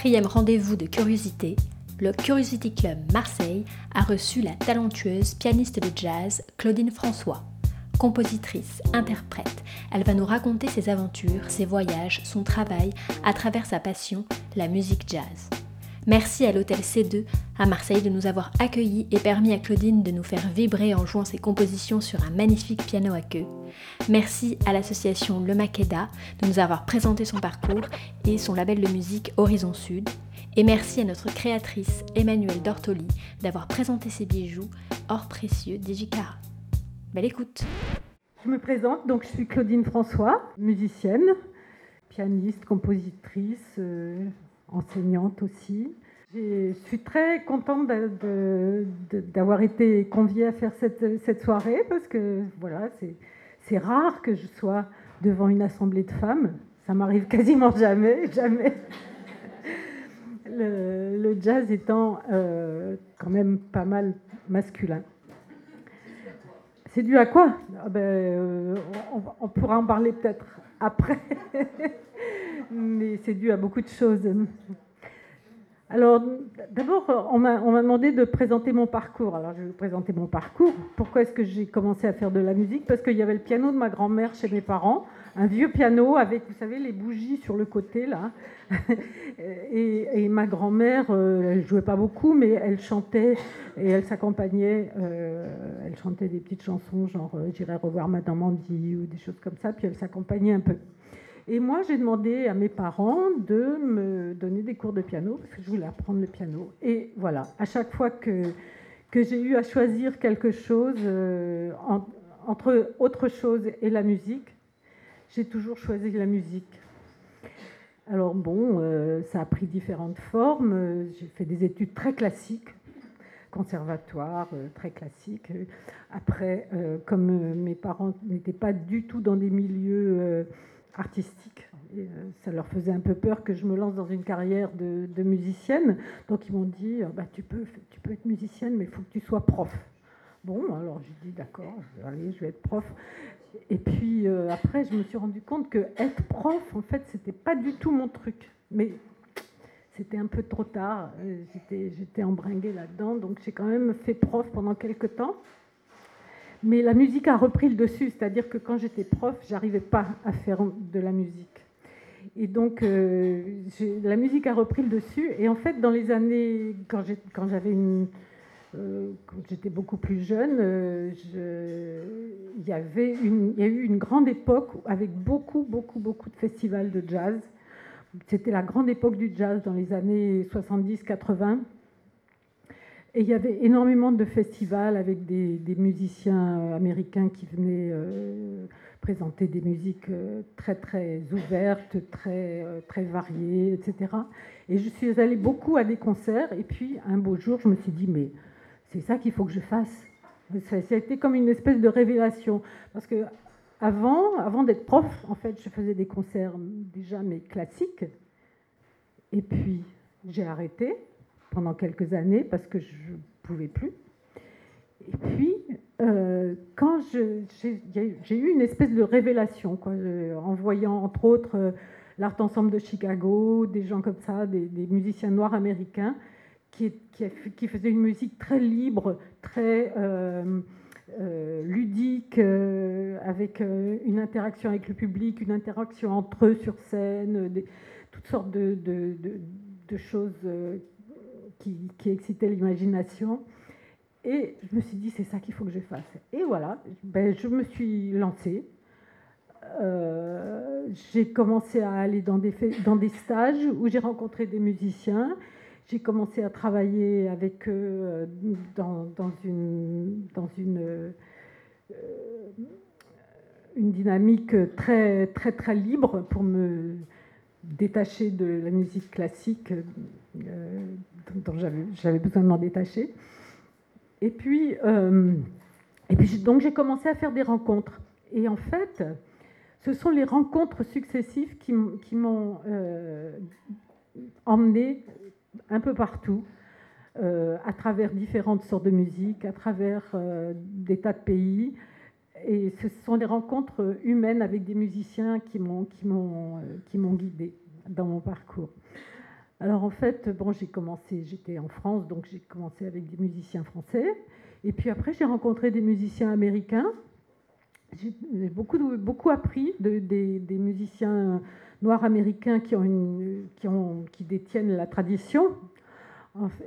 Quatrième rendez-vous de curiosité, le Curiosity Club Marseille a reçu la talentueuse pianiste de jazz Claudine François. Compositrice, interprète, elle va nous raconter ses aventures, ses voyages, son travail à travers sa passion, la musique jazz. Merci à l'hôtel C2 à Marseille de nous avoir accueillis et permis à Claudine de nous faire vibrer en jouant ses compositions sur un magnifique piano à queue. Merci à l'association Le Makeda de nous avoir présenté son parcours et son label de musique Horizon Sud. Et merci à notre créatrice Emmanuelle Dortoli d'avoir présenté ses bijoux hors précieux d'Ijicara. Belle écoute Je me présente, donc je suis Claudine François, musicienne, pianiste, compositrice, euh, enseignante aussi. Je suis très contente d'avoir été conviée à faire cette, soirée parce que voilà, c'est rare que je sois devant une assemblée de femmes. Ça m'arrive quasiment jamais, jamais. Le, jazz étant euh, quand même pas mal masculin. C'est dû à quoi? Ah ben, euh, on, pourra en parler peut-être après, mais c'est dû à beaucoup de choses. Alors, d'abord, on m'a demandé de présenter mon parcours. Alors, je vais vous présenter mon parcours. Pourquoi est-ce que j'ai commencé à faire de la musique? Parce qu'il y avait le piano de ma grand-mère chez mes parents, un vieux piano avec, vous savez, les bougies sur le côté, là. et, ma grand-mère, euh, elle jouait pas beaucoup, mais elle chantait et elle s'accompagnait. Euh, elle chantait des petites chansons, genre euh, J'irai revoir Madame Andy ou des choses comme ça, puis elle s'accompagnait un peu. Et moi, j'ai demandé à mes parents de me donner des cours de piano, parce que je voulais apprendre le piano. Et voilà, à chaque fois que, que j'ai eu à choisir quelque chose euh, entre autre chose et la musique, j'ai toujours choisi la musique. Alors bon, euh, ça a pris différentes formes. J'ai fait des études très classiques, conservatoire, euh, très classiques. Après, comme mes parents n'étaient pas du tout dans des milieux artistique. Et, euh, ça leur faisait un peu peur que je me lance dans une carrière de, musicienne. Donc ils m'ont dit, euh, bah, tu, peux, tu peux être musicienne, mais il faut que tu sois prof. Bon, alors j'ai dit, d'accord, allez, je vais être prof. Et puis euh, après, je me suis rendu compte que être prof, en fait, c'était pas du tout mon truc. Mais c'était un peu trop tard. J'étais embringuée là-dedans. Donc j'ai quand même fait prof pendant quelques temps. Mais la musique a repris le dessus, c'est-à-dire que quand j'étais prof, j'arrivais pas à faire de la musique. Et donc, euh, la musique a repris le dessus. Et en fait, dans les années, quand j'avais euh, quand j'étais beaucoup plus jeune, euh, il, y il y a eu une grande époque avec beaucoup, beaucoup, beaucoup de festivals de jazz. C'était la grande époque du jazz dans les années 70-80. Et il y avait énormément de festivals avec des, musiciens américains qui venaient euh, présenter des musiques euh, très très ouvertes, très euh, très variées, etc. Et je suis allée beaucoup à des concerts. Et puis un beau jour, je me suis dit mais c'est ça qu'il faut que je fasse. Ça, a été comme une espèce de révélation parce que avant, avant d'être prof, en fait, je faisais des concerts déjà mais classiques. Et puis j'ai arrêté pendant quelques années parce que je ne pouvais plus. Et puis, euh, quand j'ai eu une espèce de révélation, quoi, en voyant entre autres euh, l'Art Ensemble de Chicago, des gens comme ça, des, musiciens noirs américains, qui, faisaient une musique très libre, très euh, ludique, avec une interaction avec le public, une interaction entre eux sur scène, toutes sortes de choses qui, excitait l'imagination. Et je me suis dit, c'est ça qu'il faut que je fasse. Et voilà, ben, je me suis lancée. Euh, j'ai commencé à aller dans des, dans des stages où j'ai rencontré des musiciens. J'ai commencé à travailler avec eux euh, dans, dans une, dans une, euh, une dynamique très, très, très libre pour me détacher de la musique classique dont j'avais besoin de m'en détacher. Et puis, euh, et puis donc j'ai commencé à faire des rencontres. Et en fait, ce sont les rencontres successives qui, m'ont euh, emmené un peu partout, euh, à travers différentes sortes de musique, à travers des tas de pays. Et ce sont des rencontres humaines avec des musiciens qui m'ont qui m'ont guidé dans mon parcours. Alors en fait, bon, j'ai commencé, j'étais en France, donc j'ai commencé avec des musiciens français. Et puis après, j'ai rencontré des musiciens américains. J'ai beaucoup, beaucoup appris de, des, musiciens noirs américains qui, ont qui, ont, qui détiennent la tradition.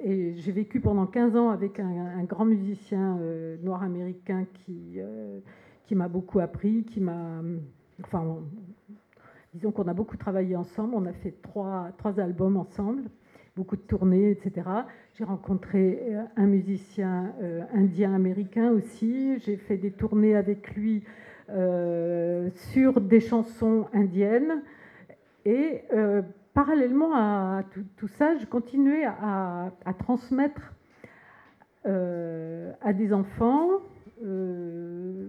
Et j'ai vécu pendant 15 ans avec un, grand musicien euh, noir américain qui, euh, m'a beaucoup appris, qui m'a. Enfin, disons qu'on a beaucoup travaillé ensemble. On a fait trois, trois albums ensemble, beaucoup de tournées, etc. J'ai rencontré euh, un musicien indien américain aussi. J'ai fait des tournées avec lui sur des chansons indiennes. Et parallèlement à tout, ça, je continuais à, transmettre euh, à des enfants euh,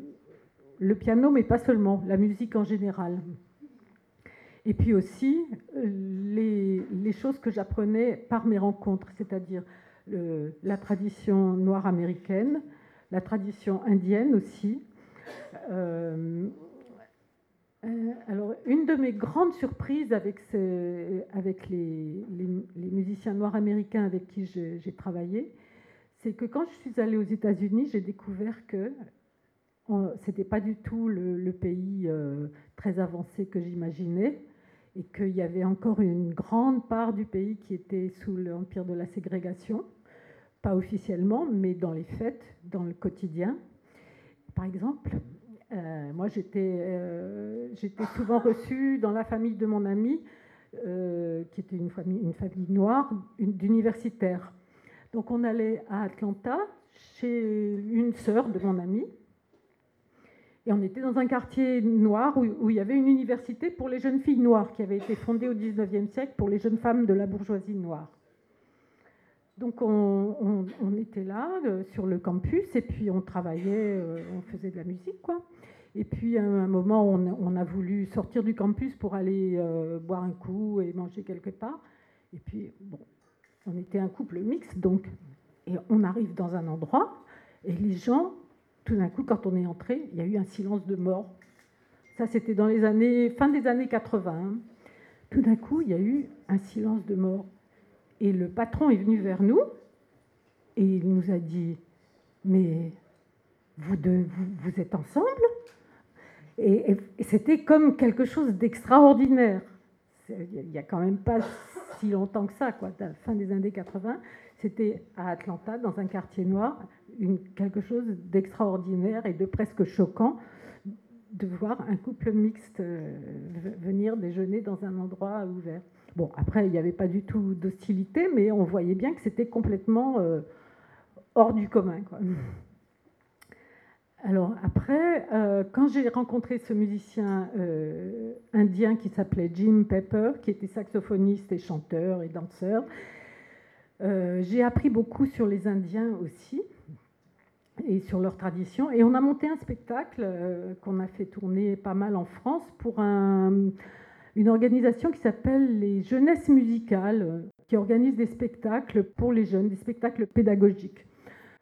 le piano, mais pas seulement, la musique en général. Et puis aussi les, choses que j'apprenais par mes rencontres, c'est-à-dire la tradition noire américaine, la tradition indienne aussi. Euh, euh, alors, une de mes grandes surprises avec, avec les, musiciens noirs américains avec qui j'ai travaillé, c'est que quand je suis allée aux États-Unis, j'ai découvert que ce n'était pas du tout le, pays euh, très avancé que j'imaginais et qu'il y avait encore une grande part du pays qui était sous l'empire de la ségrégation, pas officiellement, mais dans les fêtes, dans le quotidien. Par exemple, euh, moi, euh, j'étais souvent reçue dans la famille de mon ami, qui était une famille noire, d'universitaires. Donc, on allait à Atlanta chez une sœur de mon ami. Et on était dans un quartier noir où, il y avait une université pour les jeunes filles noires qui avait été fondée au 19e siècle pour les jeunes femmes de la bourgeoisie noire. Donc on, était là sur le campus et puis on travaillait, on faisait de la musique quoi. Et puis, à un moment, on, a voulu sortir du campus pour aller euh, boire un coup et manger quelque part. Et puis, bon, on était un couple mixte, donc, et on arrive dans un endroit, et les gens, tout d'un coup, quand on est entré, il y a eu un silence de mort. Ça, c'était dans les années, fin des années 80. Tout d'un coup, il y a eu un silence de mort. Et le patron est venu vers nous, et il nous a dit, mais vous deux, vous êtes ensemble? Et, c'était comme quelque chose d'extraordinaire. Il n'y a quand même pas si longtemps que ça, quoi, fin des années 80. C'était à Atlanta, dans un quartier noir, quelque chose d'extraordinaire et de presque choquant de voir un couple mixte euh, venir déjeuner dans un endroit ouvert. Bon, après, il n'y avait pas du tout d'hostilité, mais on voyait bien que c'était complètement euh, hors du commun. Alors après, euh, quand j'ai rencontré ce musicien indien qui s'appelait Jim Pepper, qui était saxophoniste et chanteur et danseur, euh, j'ai appris beaucoup sur les Indiens aussi et sur leurs traditions. Et on a monté un spectacle qu'on a fait tourner pas mal en France pour une organisation qui s'appelle les Jeunesses musicales, qui organise des spectacles pour les jeunes, des spectacles pédagogiques.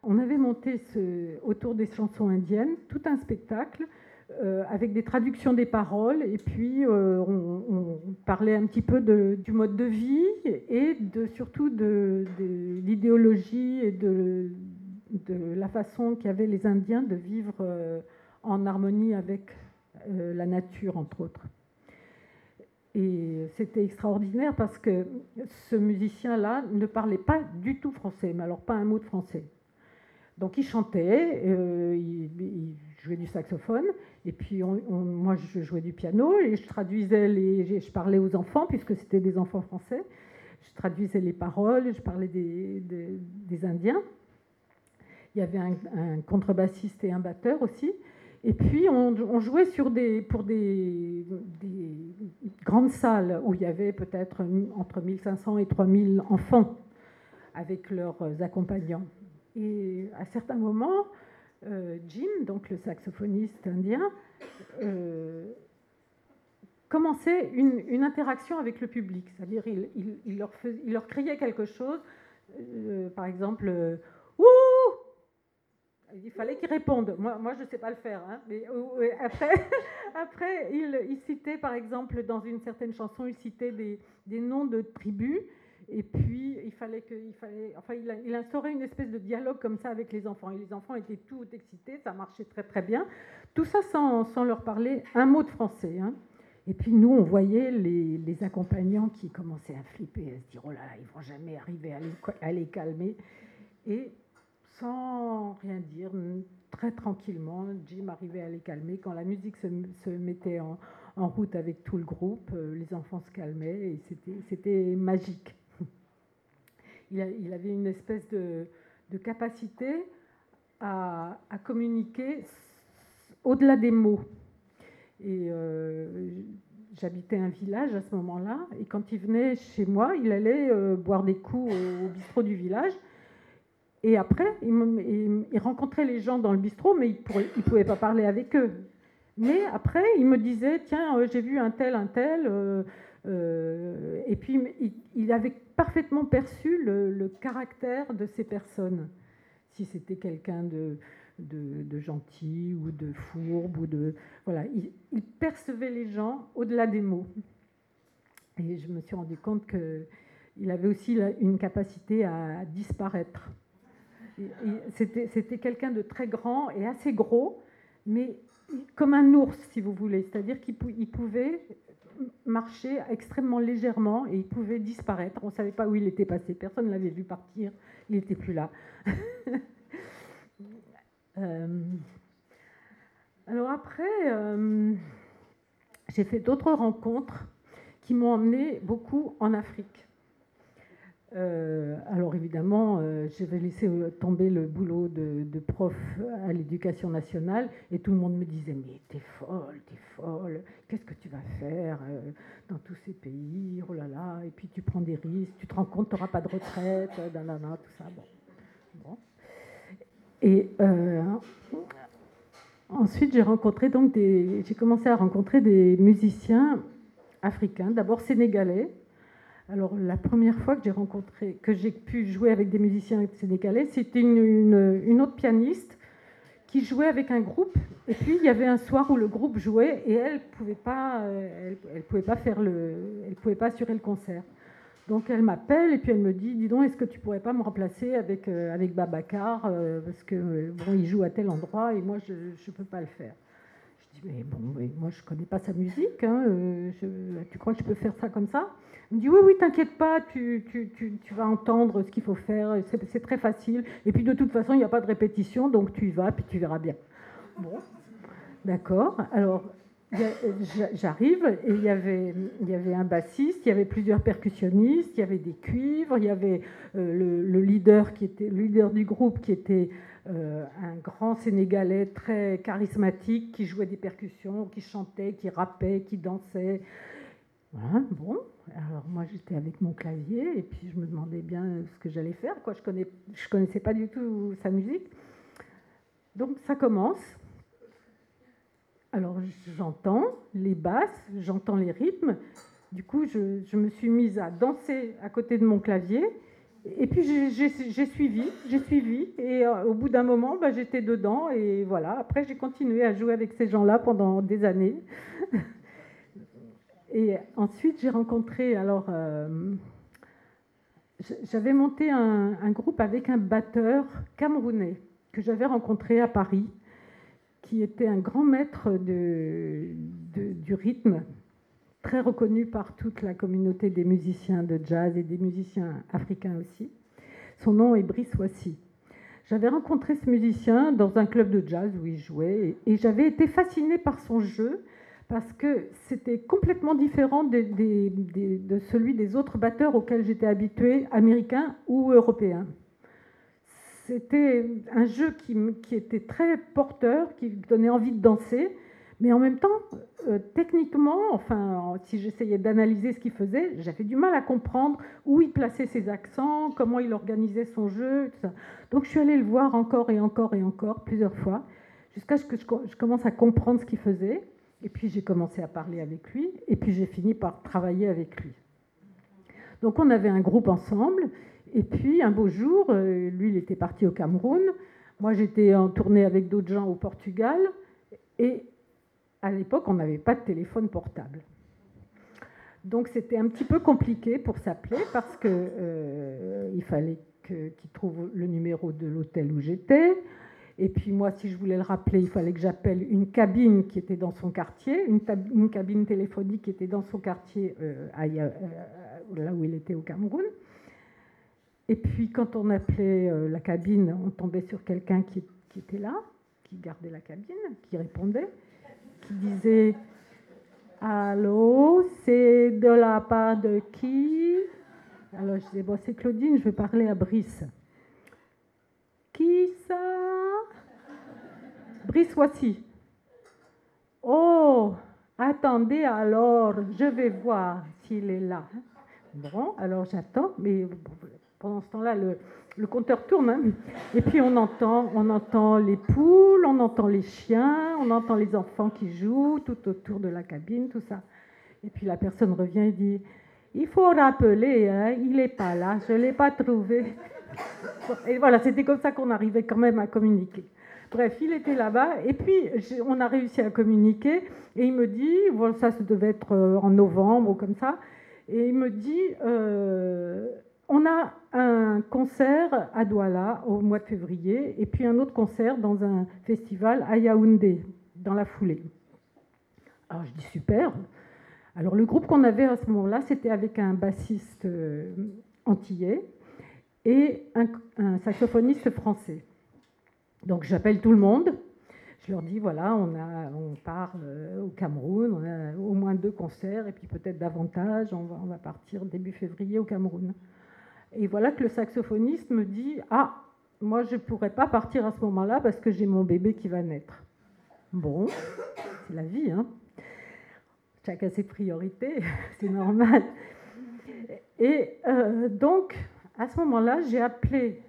On avait monté autour des chansons indiennes tout un spectacle euh, avec des traductions des paroles et puis euh, on, parlait un petit peu du mode de vie et de, surtout de, l'idéologie et de, la façon qu'avaient les Indiens de vivre euh, en harmonie avec la nature, entre autres. Et c'était extraordinaire parce que ce musicien-là ne parlait pas du tout français, mais alors pas un mot de français. Donc il chantait, il, jouait du saxophone, et puis moi je jouais du piano et je traduisais les, je parlais aux enfants puisque c'était des enfants français. Je traduisais les paroles, je parlais des, Indiens. Il y avait un, contrebassiste et un batteur aussi. Et puis on, jouait sur des, pour des, des, grandes salles où il y avait peut-être entre 1500 et 3000 enfants avec leurs accompagnants. Et à certains moments, euh, Jim, donc le saxophoniste indien, euh, commençait une, interaction avec le public. C'est-à-dire, il, leur criait quelque chose, euh, par exemple, Ouh il fallait qu'ils répondent. Moi, je ne sais pas le faire. Hein, après, après il, citait, par exemple, dans une certaine chanson, il citait des noms de tribus Et puis, il fallait que, fallait, enfin, il, instaurait une espèce de dialogue comme ça avec les enfants. Et les enfants étaient tout excités, ça marchait très très bien. Tout ça sans, sans leur parler un mot de français. Hein. Et puis nous, on voyait les, accompagnants qui commençaient à flipper, à se dire oh là là, ils vont jamais arriver à les, calmer. Et sans rien dire, très tranquillement, Jim arrivait à les calmer. Quand la musique se, se mettait en, en, route avec tout le groupe, euh, les enfants se calmaient et c'était magique il, avait une espèce de, capacité à, communiquer au-delà des mots. Et euh, j'habitais un village à ce moment-là, et quand il venait chez moi, il allait euh, boire des coups au, bistrot du village. Et après, il, rencontrait les gens dans le bistrot, mais il ne pouvait pas parler avec eux. Mais après, il me disait, tiens, euh, j'ai vu un tel, un tel, et puis, il, avait parfaitement perçu le, caractère de ces personnes. Si c'était quelqu'un de, de, gentil ou de fourbe ou de voilà, il, percevait les gens au-delà des mots. Et je me suis rendu compte que il avait aussi une capacité à disparaître. C'était quelqu'un de très grand et assez gros, mais comme un ours, si vous voulez. C'est-à-dire qu'il pouvait marchait extrêmement légèrement et il pouvait disparaître. On ne savait pas où il était passé. Personne ne l'avait vu partir. Il n'était plus là. Euh, alors après, euh, j'ai fait d'autres rencontres qui m'ont emmené beaucoup en Afrique. Euh, alors évidemment, euh, j'avais laissé euh, tomber le boulot de, prof à l'éducation nationale et tout le monde me disait mais t'es folle, t'es folle, qu'est-ce que tu vas faire dans tous ces pays, oh là là, et puis tu prends des risques, tu te rends compte, tu n'auras pas de retraite, tout ça. Bon. Et ensuite j'ai rencontré donc des, j'ai commencé à rencontrer des musiciens africains, d'abord sénégalais alors la première fois que j'ai rencontré, que j'ai pu jouer avec des musiciens sénégalais, c'était une, autre pianiste qui jouait avec un groupe. Et puis il y avait un soir où le groupe jouait et elle pouvait euh, elle, pouvait pas pouvait pas assurer le concert. Donc elle m'appelle et puis elle me dit, dis donc, est-ce que tu pourrais pas me remplacer avec euh, avec Babacar euh, parce que bon, il joue à tel endroit et moi je ne peux pas le faire. Je dis mais bon, moi je connais pas sa musique. Hein, tu crois que je peux faire ça comme ça? Il me dit oui, oui, t'inquiète pas, tu, vas entendre ce qu'il faut faire, c'est très facile. Et puis de toute façon, il n'y a pas de répétition, donc tu y vas, puis tu verras bien. Bon, d'accord. Alors, j'arrive et il y, avait, il y avait un bassiste, il y avait plusieurs percussionnistes, il y avait des cuivres, il y avait euh, le, leader qui était le leader du groupe qui était euh, un grand Sénégalais très charismatique qui jouait des percussions, qui chantait, qui rappait, qui dansait. Voilà, bon, alors moi j'étais avec mon clavier et puis je me demandais bien ce que j'allais faire. Je ne connais, je connaissais pas du tout sa musique. Donc ça commence. Alors j'entends les basses, j'entends les rythmes. Du coup, je, me suis mise à danser à côté de mon clavier. Et puis j'ai suivi, j'ai suivi. Et euh, au bout d'un moment, bah, j'étais dedans. Et voilà, après j'ai continué à jouer avec ces gens-là pendant des années. Et ensuite, j'ai rencontré, alors, euh, j'avais monté un, groupe avec un batteur camerounais que j'avais rencontré à Paris, qui était un grand maître de, du rythme, très reconnu par toute la communauté des musiciens de jazz et des musiciens africains aussi. Son nom est Brice Wassi. J'avais rencontré ce musicien dans un club de jazz où il jouait et j'avais été fascinée par son jeu parce que c'était complètement différent de, celui des autres batteurs auxquels j'étais habituée, américains ou européens. C'était un jeu qui, était très porteur, qui donnait envie de danser, mais en même temps, euh, enfin, si j'essayais d'analyser ce qu'il faisait, j'avais du mal à comprendre où il plaçait ses accents, comment il organisait son jeu. Donc je suis allée le voir encore et encore et encore, plusieurs fois, jusqu'à ce que je commence à comprendre ce qu'il faisait. Et puis j'ai commencé à parler avec lui, et puis j'ai fini par travailler avec lui. Donc on avait un groupe ensemble, et puis un beau jour, euh, lui il était parti au Cameroun, moi j'étais en tournée avec d'autres gens au Portugal, et à l'époque on n'avait pas de téléphone portable. Donc c'était un petit peu compliqué pour s'appeler parce que euh, fallait qu'il trouve le numéro de l'hôtel où j'étais. Et puis moi, si je voulais le rappeler, il fallait que j'appelle une cabine qui était dans son quartier, une, cabine téléphonique qui était dans son quartier, euh, euh, là où il était au Cameroun. Et puis quand on appelait la cabine, on tombait sur quelqu'un qui était là, qui gardait la cabine, qui répondait, qui disait Allô, c'est de la part de qui? Alors je disais, bon, c'est Claudine, je vais parler à Brice. Qui ça? Brice, voici. Oh, attendez alors, je vais voir s'il est là. Bon, alors j'attends, mais pendant ce temps-là, le, le compteur tourne. Hein. et puis on entend, on entend les poules, on entend les chiens, on entend les enfants qui jouent tout autour de la cabine, tout ça. Et puis la personne revient et dit Il faut rappeler, hein, il n'est pas là, je ne l'ai pas trouvé. Et voilà, c'était comme ça qu'on arrivait quand même à communiquer. Bref, il était là-bas, et puis on a réussi à communiquer, et il me dit, ça, ça devait être euh, en novembre ou comme ça, et il me dit, euh, un concert à Douala au mois de février et puis un autre concert dans un festival à Yaoundé dans la foulée. Alors je dis super. Alors le groupe qu'on avait à ce moment-là, c'était avec un bassiste euh, antillais et un, saxophoniste français. Donc j'appelle tout le monde. Je leur dis voilà, on, part euh, au Cameroun, on a au moins deux concerts et puis peut-être davantage. On va, on va partir début février au Cameroun. Et voilà que le saxophoniste me dit Ah, moi je ne pourrais pas partir à ce moment-là parce que j'ai mon bébé qui va naître. Bon, c'est la vie, hein. Chacun ses priorités, c'est normal. Et euh, donc, à ce moment-là, j'ai appelé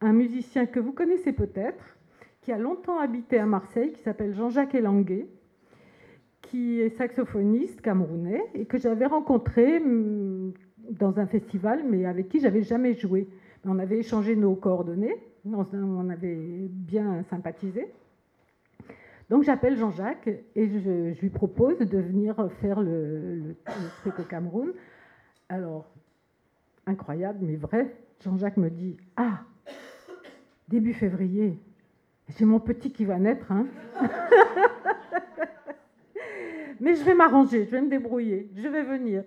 un musicien que vous connaissez peut-être, qui a longtemps habité à Marseille, qui s'appelle Jean-Jacques Elanguet, qui est saxophoniste camerounais et que j'avais rencontré hum, dans un festival, mais avec qui j'avais jamais joué. On avait échangé nos coordonnées, on avait bien sympathisé. Donc j'appelle Jean-Jacques et je, lui propose de venir faire le, truc au Cameroun. Alors, incroyable, mais vrai, Jean-Jacques me dit Ah, début février, j'ai mon petit qui va naître. Hein. mais je vais m'arranger, je vais me débrouiller, je vais venir.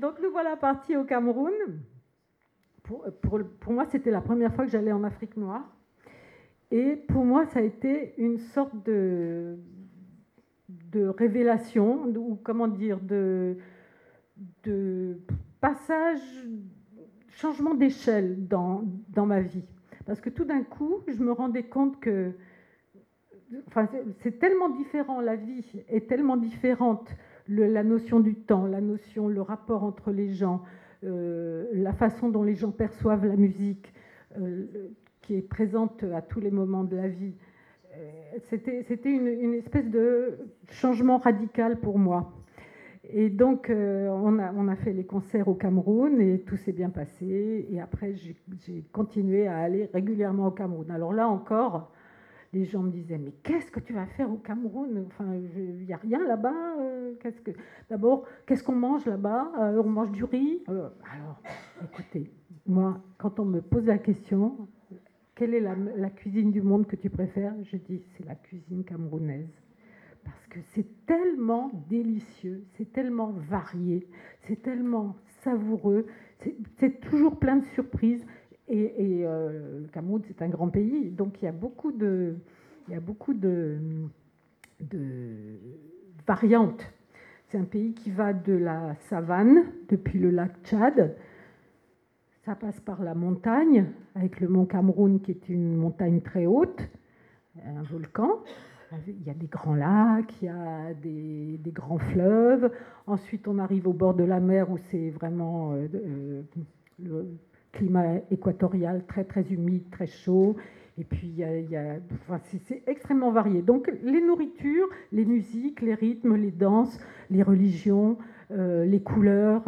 Donc nous voilà partis au Cameroun. Pour, moi, c'était la première fois que j'allais en Afrique noire. Et pour moi, ça a été une sorte de, de révélation, ou comment dire, de, de passage, changement d'échelle dans, dans ma vie. Parce que tout d'un coup, je me rendais compte que enfin, c'est tellement différent, la vie est tellement différente la notion du temps, la notion, le rapport entre les gens, euh, la façon dont les gens perçoivent la musique, euh, qui est présente à tous les moments de la vie. Euh, c'était une, espèce de changement radical pour moi. Et donc, on, a, on, a, fait les concerts au Cameroun et tout s'est bien passé. Et après, j'ai continué à aller régulièrement au Cameroun. Alors là encore, les gens me disaient mais qu'est-ce que tu vas faire au Cameroun? Enfin, il n'y a rien là-bas. Euh, qu'est-ce que d'abord qu'est-ce qu'on mange là-bas? Euh, On mange du riz? Euh, alors, écoutez, moi, quand on me pose la question, quelle est la, cuisine du monde que tu préfères? Je dis c'est la cuisine camerounaise parce que c'est tellement délicieux, c'est tellement varié, c'est tellement savoureux, c'est toujours plein de surprises. Et, euh, le Cameroun, c'est un grand pays, donc il y a beaucoup de, variantes. C'est un pays qui va de la savane, depuis le lac Tchad, ça passe par la montagne, avec le mont Cameroun qui est une montagne très haute, un volcan. Il y a des grands lacs, il y a des, grands fleuves. Ensuite, on arrive au bord de la mer où c'est vraiment euh, euh, climat équatorial très très humide, très chaud. Et puis, il y a, c'est extrêmement varié. Donc, les nourritures, les musiques, les rythmes, les danses, les religions, euh, les couleurs,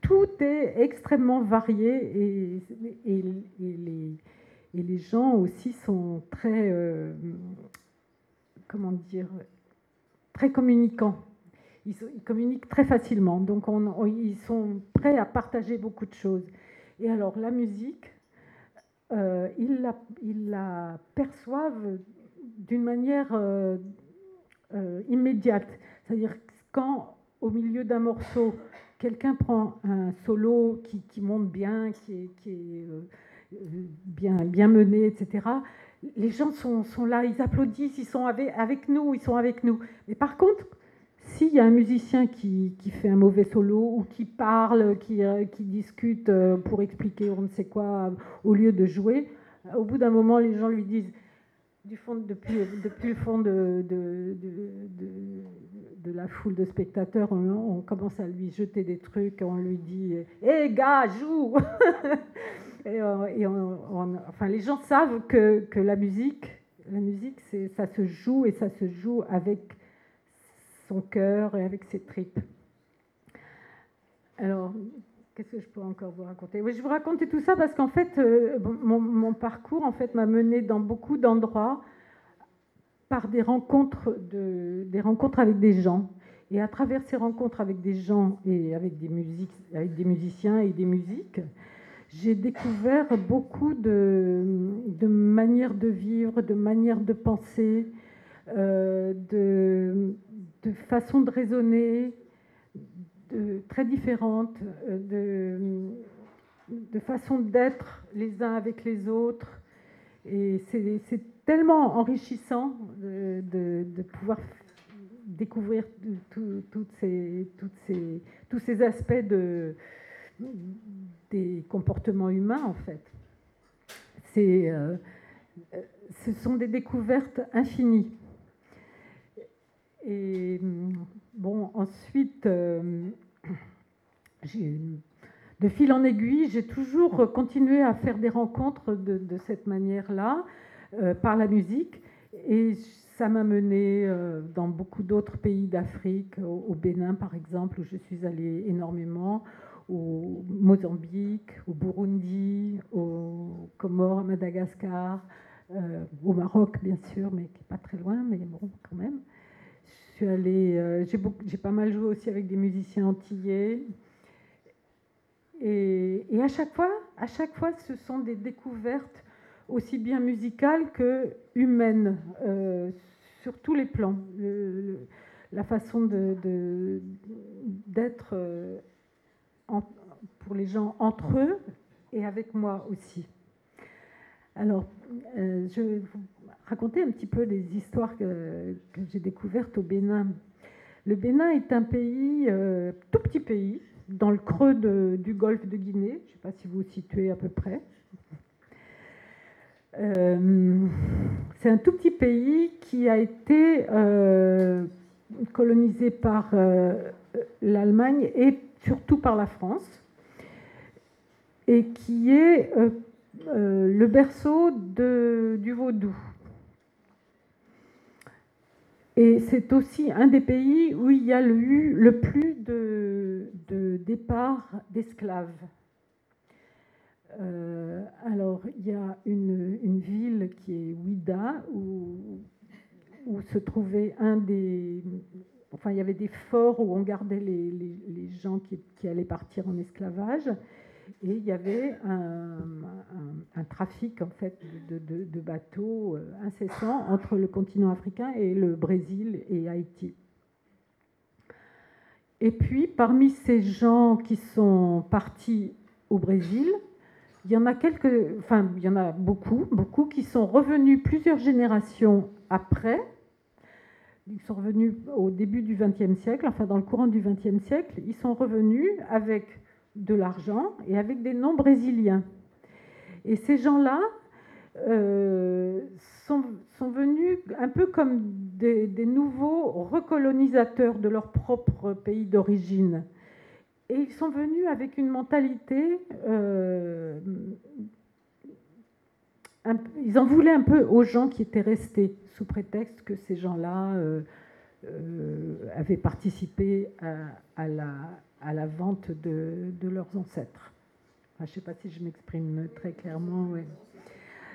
tout est extrêmement varié et, et, les, et les, gens aussi sont très, euh, comment dire, très communicants. ils, communiquent très facilement. Donc ils sont prêts à partager beaucoup de choses. Et alors la musique, euh, ils, la, perçoivent d'une manière euh, euh, immédiate. C'est-à-dire quand au milieu d'un morceau, quelqu'un prend un solo qui, monte bien, qui est, bien, bien mené, etc., les gens sont, là, ils applaudissent, ils sont avec, nous, ils sont avec nous. Mais par contre, s'il y a un musicien qui, fait un mauvais solo ou qui parle, qui, euh, discute euh, pour expliquer on ne sait quoi au lieu de jouer, au bout d'un moment, les gens lui disent du fond, depuis, depuis le fond de, de, la foule de spectateurs, on, commence à lui jeter des trucs, on lui dit Hé gars, joue et, enfin, Les gens savent que, que la musique, la musique ça se joue et ça se joue avec son cœur et avec ses tripes. Alors, qu'est-ce que je peux encore vous raconter? Oui, Je vous raconter tout ça parce qu'en fait, euh, mon, parcours en fait m'a mené dans beaucoup d'endroits par des rencontres, de, des rencontres avec des gens. Et à travers ces rencontres avec des gens et avec des, musiques, avec des musiciens et des musiques, j'ai découvert beaucoup de, de, manières de vivre, de manières de penser, euh, de, de façons de raisonner de, très différentes, euh, de, de façons d'être les uns avec les autres. Et c'est tellement enrichissant de, pouvoir découvrir toutes ces, toutes ces, tous ces aspects de, des comportements humains, en fait. Euh, ce sont des découvertes infinies. Et bon, ensuite, euh, de fil en aiguille, j'ai toujours continué à faire des rencontres de, cette manière-là, euh, par la musique. Et ça m'a mené euh, dans beaucoup d'autres pays d'Afrique, au, Bénin par exemple, où je suis allée énormément, au Mozambique, au Burundi, au Comores, à Madagascar, au Maroc bien sûr, mais qui n'est pas très loin, mais bon, quand même suis allée, euh, j'ai, pas mal joué aussi avec des musiciens antillais. Et, à chaque fois, à chaque fois, ce sont des découvertes aussi bien musicales que humaines, euh, sur tous les plans. la façon de, d'être euh, pour les gens entre eux et avec moi aussi. Alors, je raconter un petit peu les histoires que, j'ai découvertes au Bénin. Le Bénin est un pays, euh, tout petit pays, dans le creux du golfe de Guinée. Je ne sais pas si vous vous situez à peu près. Euh, c'est un tout petit pays qui a été euh, colonisé par l'Allemagne et surtout par la France, et qui est le berceau du vaudou. Et c'est aussi un des pays où il y a eu le plus de, départs d'esclaves. Euh, alors, il y a une, ville qui est Ouida, où, se trouvait un des. Enfin, il y avait des forts où on gardait les, gens qui, allaient partir en esclavage. Et il y avait un, trafic en fait de, bateaux euh, incessant entre le continent africain et le Brésil et Haïti. Et puis, parmi ces gens qui sont partis au Brésil, il y en a quelques, enfin, il y en a beaucoup, beaucoup qui sont revenus plusieurs générations après. Ils sont revenus au début du XXe siècle, enfin dans le courant du XXe siècle. Ils sont revenus avec de l'argent et avec des noms brésiliens. Et ces gens-là euh, sont, venus un peu comme des, nouveaux recolonisateurs de leur propre pays d'origine. Et ils sont venus avec une mentalité... Euh, ils en voulaient un peu aux gens qui étaient restés, sous prétexte que ces gens-là euh, avaient participé à la, à la vente de, leurs ancêtres. je ne sais pas si je m'exprime très clairement.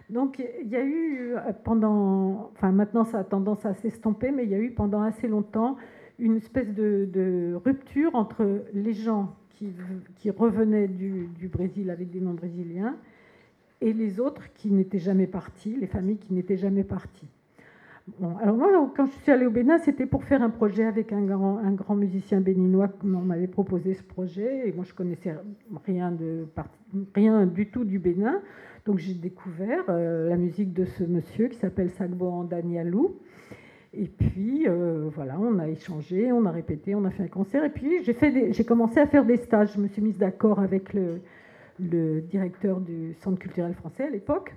Donc il y a eu pendant, enfin maintenant ça a tendance à s'estomper, mais il y a eu pendant assez longtemps une espèce de, rupture entre les gens qui, revenaient du, du, Brésil avec des noms brésiliens et les autres qui n'étaient jamais partis, les familles qui n'étaient jamais parties. Alors moi, quand je suis allée au Bénin, c'était pour faire un projet avec un grand, un grand musicien béninois. On m'avait proposé ce projet et moi, je connaissais rien, de, rien du tout du Bénin. Donc j'ai découvert euh, la musique de ce monsieur qui s'appelle Sagbo Andanialou. Et puis euh, voilà, on a échangé, on a répété, on a fait un concert. Et puis j'ai commencé à faire des stages. Je me suis mise d'accord avec le, directeur du Centre culturel français à l'époque,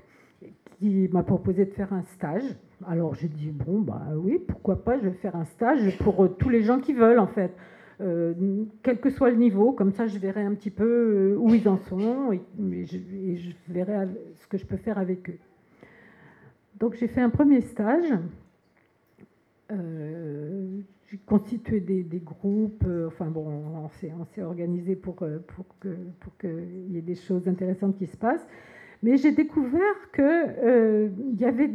qui m'a proposé de faire un stage. Alors j'ai dit bon bah oui, pourquoi pas, je vais faire un stage pour euh, tous les gens qui veulent en fait. Euh, quel que soit le niveau, comme ça je verrai un petit peu euh, où ils en sont et, je, verrai ce que je peux faire avec eux. Donc j'ai fait un premier stage. J'ai constitué des, groupes, enfin bon, on s'est organisé pour, pour qu'il pour y ait des choses intéressantes qui se passent. Mais j'ai découvert qu'il y avait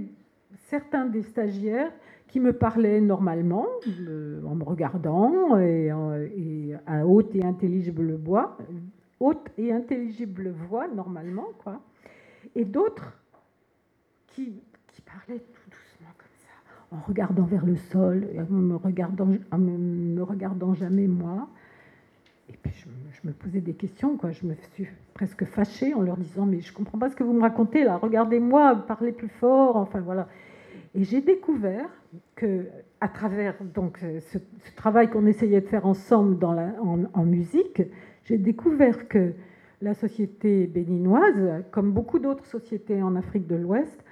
certains des stagiaires qui me parlait normalement, euh, en me regardant, et, à haute et intelligible voix, haute et intelligible voix, normalement, quoi. Et d'autres qui, qui, parlaient tout doucement comme ça, en regardant vers le sol, en me regardant, en me regardant jamais moi. Et puis je, me posais des questions, quoi. Je me suis presque fâchée en leur disant Mais je comprends pas ce que vous me racontez là, regardez-moi, parlez plus fort, enfin voilà. Et j'ai découvert que, à travers donc, ce, travail qu'on essayait de faire ensemble dans la, en, musique, j'ai découvert que la société béninoise, comme beaucoup d'autres sociétés en Afrique de l'Ouest,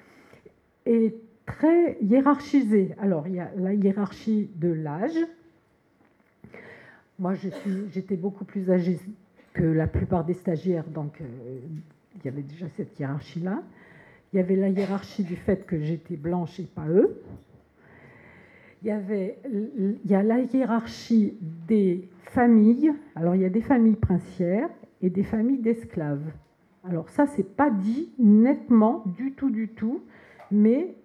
est très hiérarchisée. Alors, il y a la hiérarchie de l'âge. Moi, j'étais beaucoup plus âgée que la plupart des stagiaires, donc euh, il y avait déjà cette hiérarchie-là. Il y avait la hiérarchie du fait que j'étais blanche et pas eux. Il y, avait, il y a la hiérarchie des familles. Alors, il y a des familles princières et des familles d'esclaves. Alors, ça, c'est pas dit nettement du tout, du tout, mais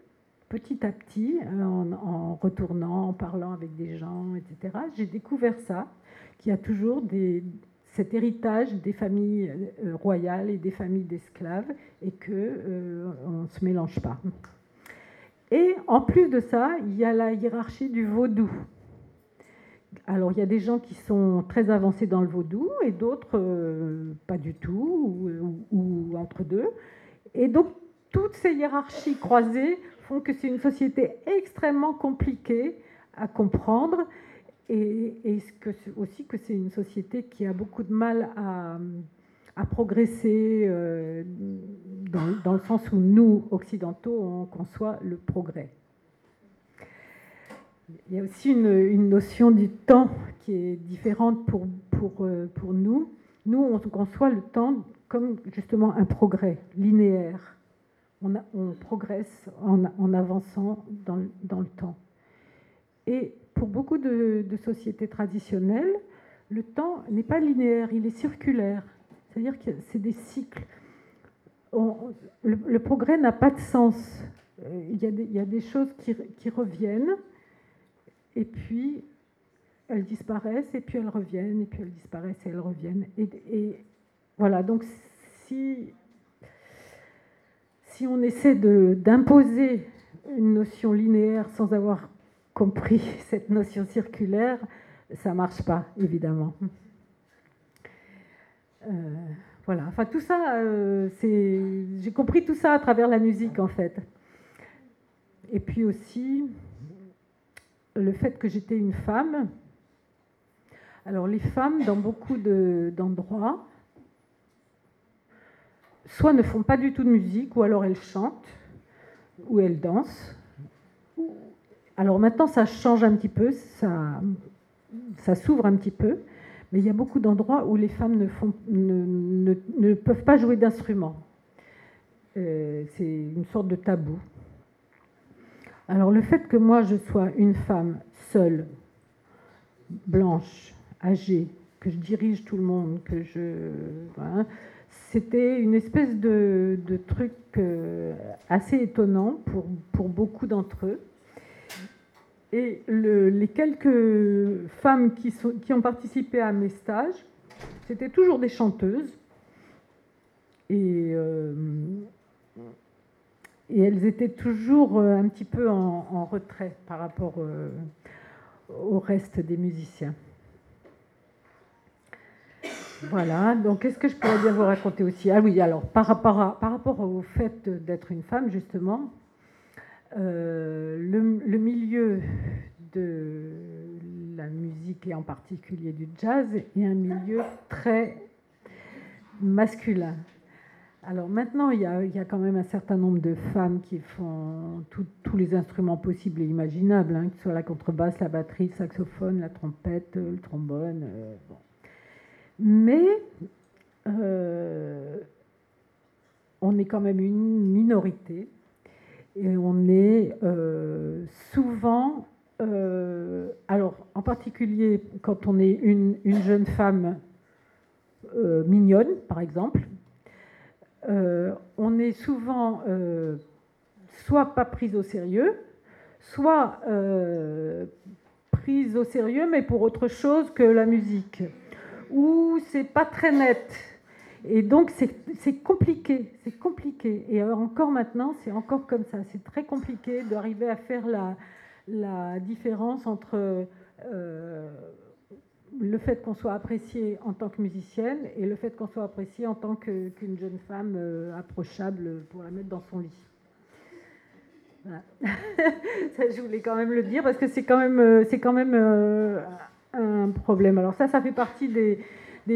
petit à petit, en, en retournant, en parlant avec des gens, etc., j'ai découvert ça, qu'il y a toujours cet héritage des familles euh, royales et des familles d'esclaves et qu'on euh, ne se mélange pas. Et en plus de ça, il y a la hiérarchie du vaudou. Alors il y a des gens qui sont très avancés dans le vaudou et d'autres euh, pas du tout ou, entre deux. Et donc toutes ces hiérarchies croisées font que c'est une société extrêmement compliquée à comprendre et, aussi que c'est une société qui a beaucoup de mal à, progresser euh, dans, le sens où nous, occidentaux, on conçoit le progrès. Il y a aussi une, notion du temps qui est différente euh, pour nous. Nous, on conçoit le temps comme justement un progrès linéaire. On, progresse en, avançant dans, dans, le temps. Et pour beaucoup de, sociétés traditionnelles, le temps n'est pas linéaire, il est circulaire. C'est-à-dire que c'est des cycles. le, progrès n'a pas de sens. Il y a des, il y a des choses qui, reviennent, et puis elles disparaissent, et puis elles reviennent, et puis elles disparaissent, et elles reviennent. Et, voilà, donc si, si on essaie d'imposer une notion linéaire sans avoir compris cette notion circulaire, ça ne marche pas, évidemment. Euh, voilà, enfin tout ça, euh, j'ai compris tout ça à travers la musique en fait. Et puis aussi le fait que j'étais une femme. Alors les femmes, dans beaucoup d'endroits, soit ne font pas du tout de musique, ou alors elles chantent, ou elles dansent, alors maintenant, ça change un petit peu, ça, s'ouvre un petit peu, mais il y a beaucoup d'endroits où les femmes ne, peuvent pas jouer d'instruments. Euh, c'est une sorte de tabou. Alors le fait que moi je sois une femme seule, blanche, âgée, que je dirige tout le monde, que je, c'était une espèce de, truc euh, assez étonnant pour, beaucoup d'entre eux. Et les quelques femmes qui, ont participé à mes stages, c'était toujours des chanteuses. Et, euh, elles étaient toujours euh, un petit peu en, retrait par rapport au reste des musiciens. Voilà, donc qu'est-ce que je pourrais bien vous raconter aussi? Ah oui, alors par rapport, par rapport au fait d'être une femme, justement, le, milieu de la musique et en particulier du jazz est un milieu très masculin. Alors maintenant, il y, a, quand même un certain nombre de femmes qui font tous les instruments possibles et imaginables, hein, que ce soit la contrebasse, la batterie, le saxophone, la trompette, le trombone. Euh, Mais euh, on est quand même une minorité et on est euh, souvent, alors en particulier quand on est une jeune femme mignonne, par exemple, euh, on est souvent euh, soit pas prise au sérieux, soit euh, prise au sérieux, mais pour autre chose que la musique, ou c'est pas très net. Et donc c'est compliqué, c'est compliqué. Et encore maintenant, c'est encore comme ça. C'est très compliqué d'arriver à faire la, la différence entre le fait qu'on soit apprécié en tant que musicienne et le fait qu'on soit apprécié en tant qu'une jeune femme euh, approchable pour la mettre dans son lit. ça, je voulais quand même le dire parce que c'est quand même, euh, c'est quand même euh, un problème. Alors ça, ça fait partie des,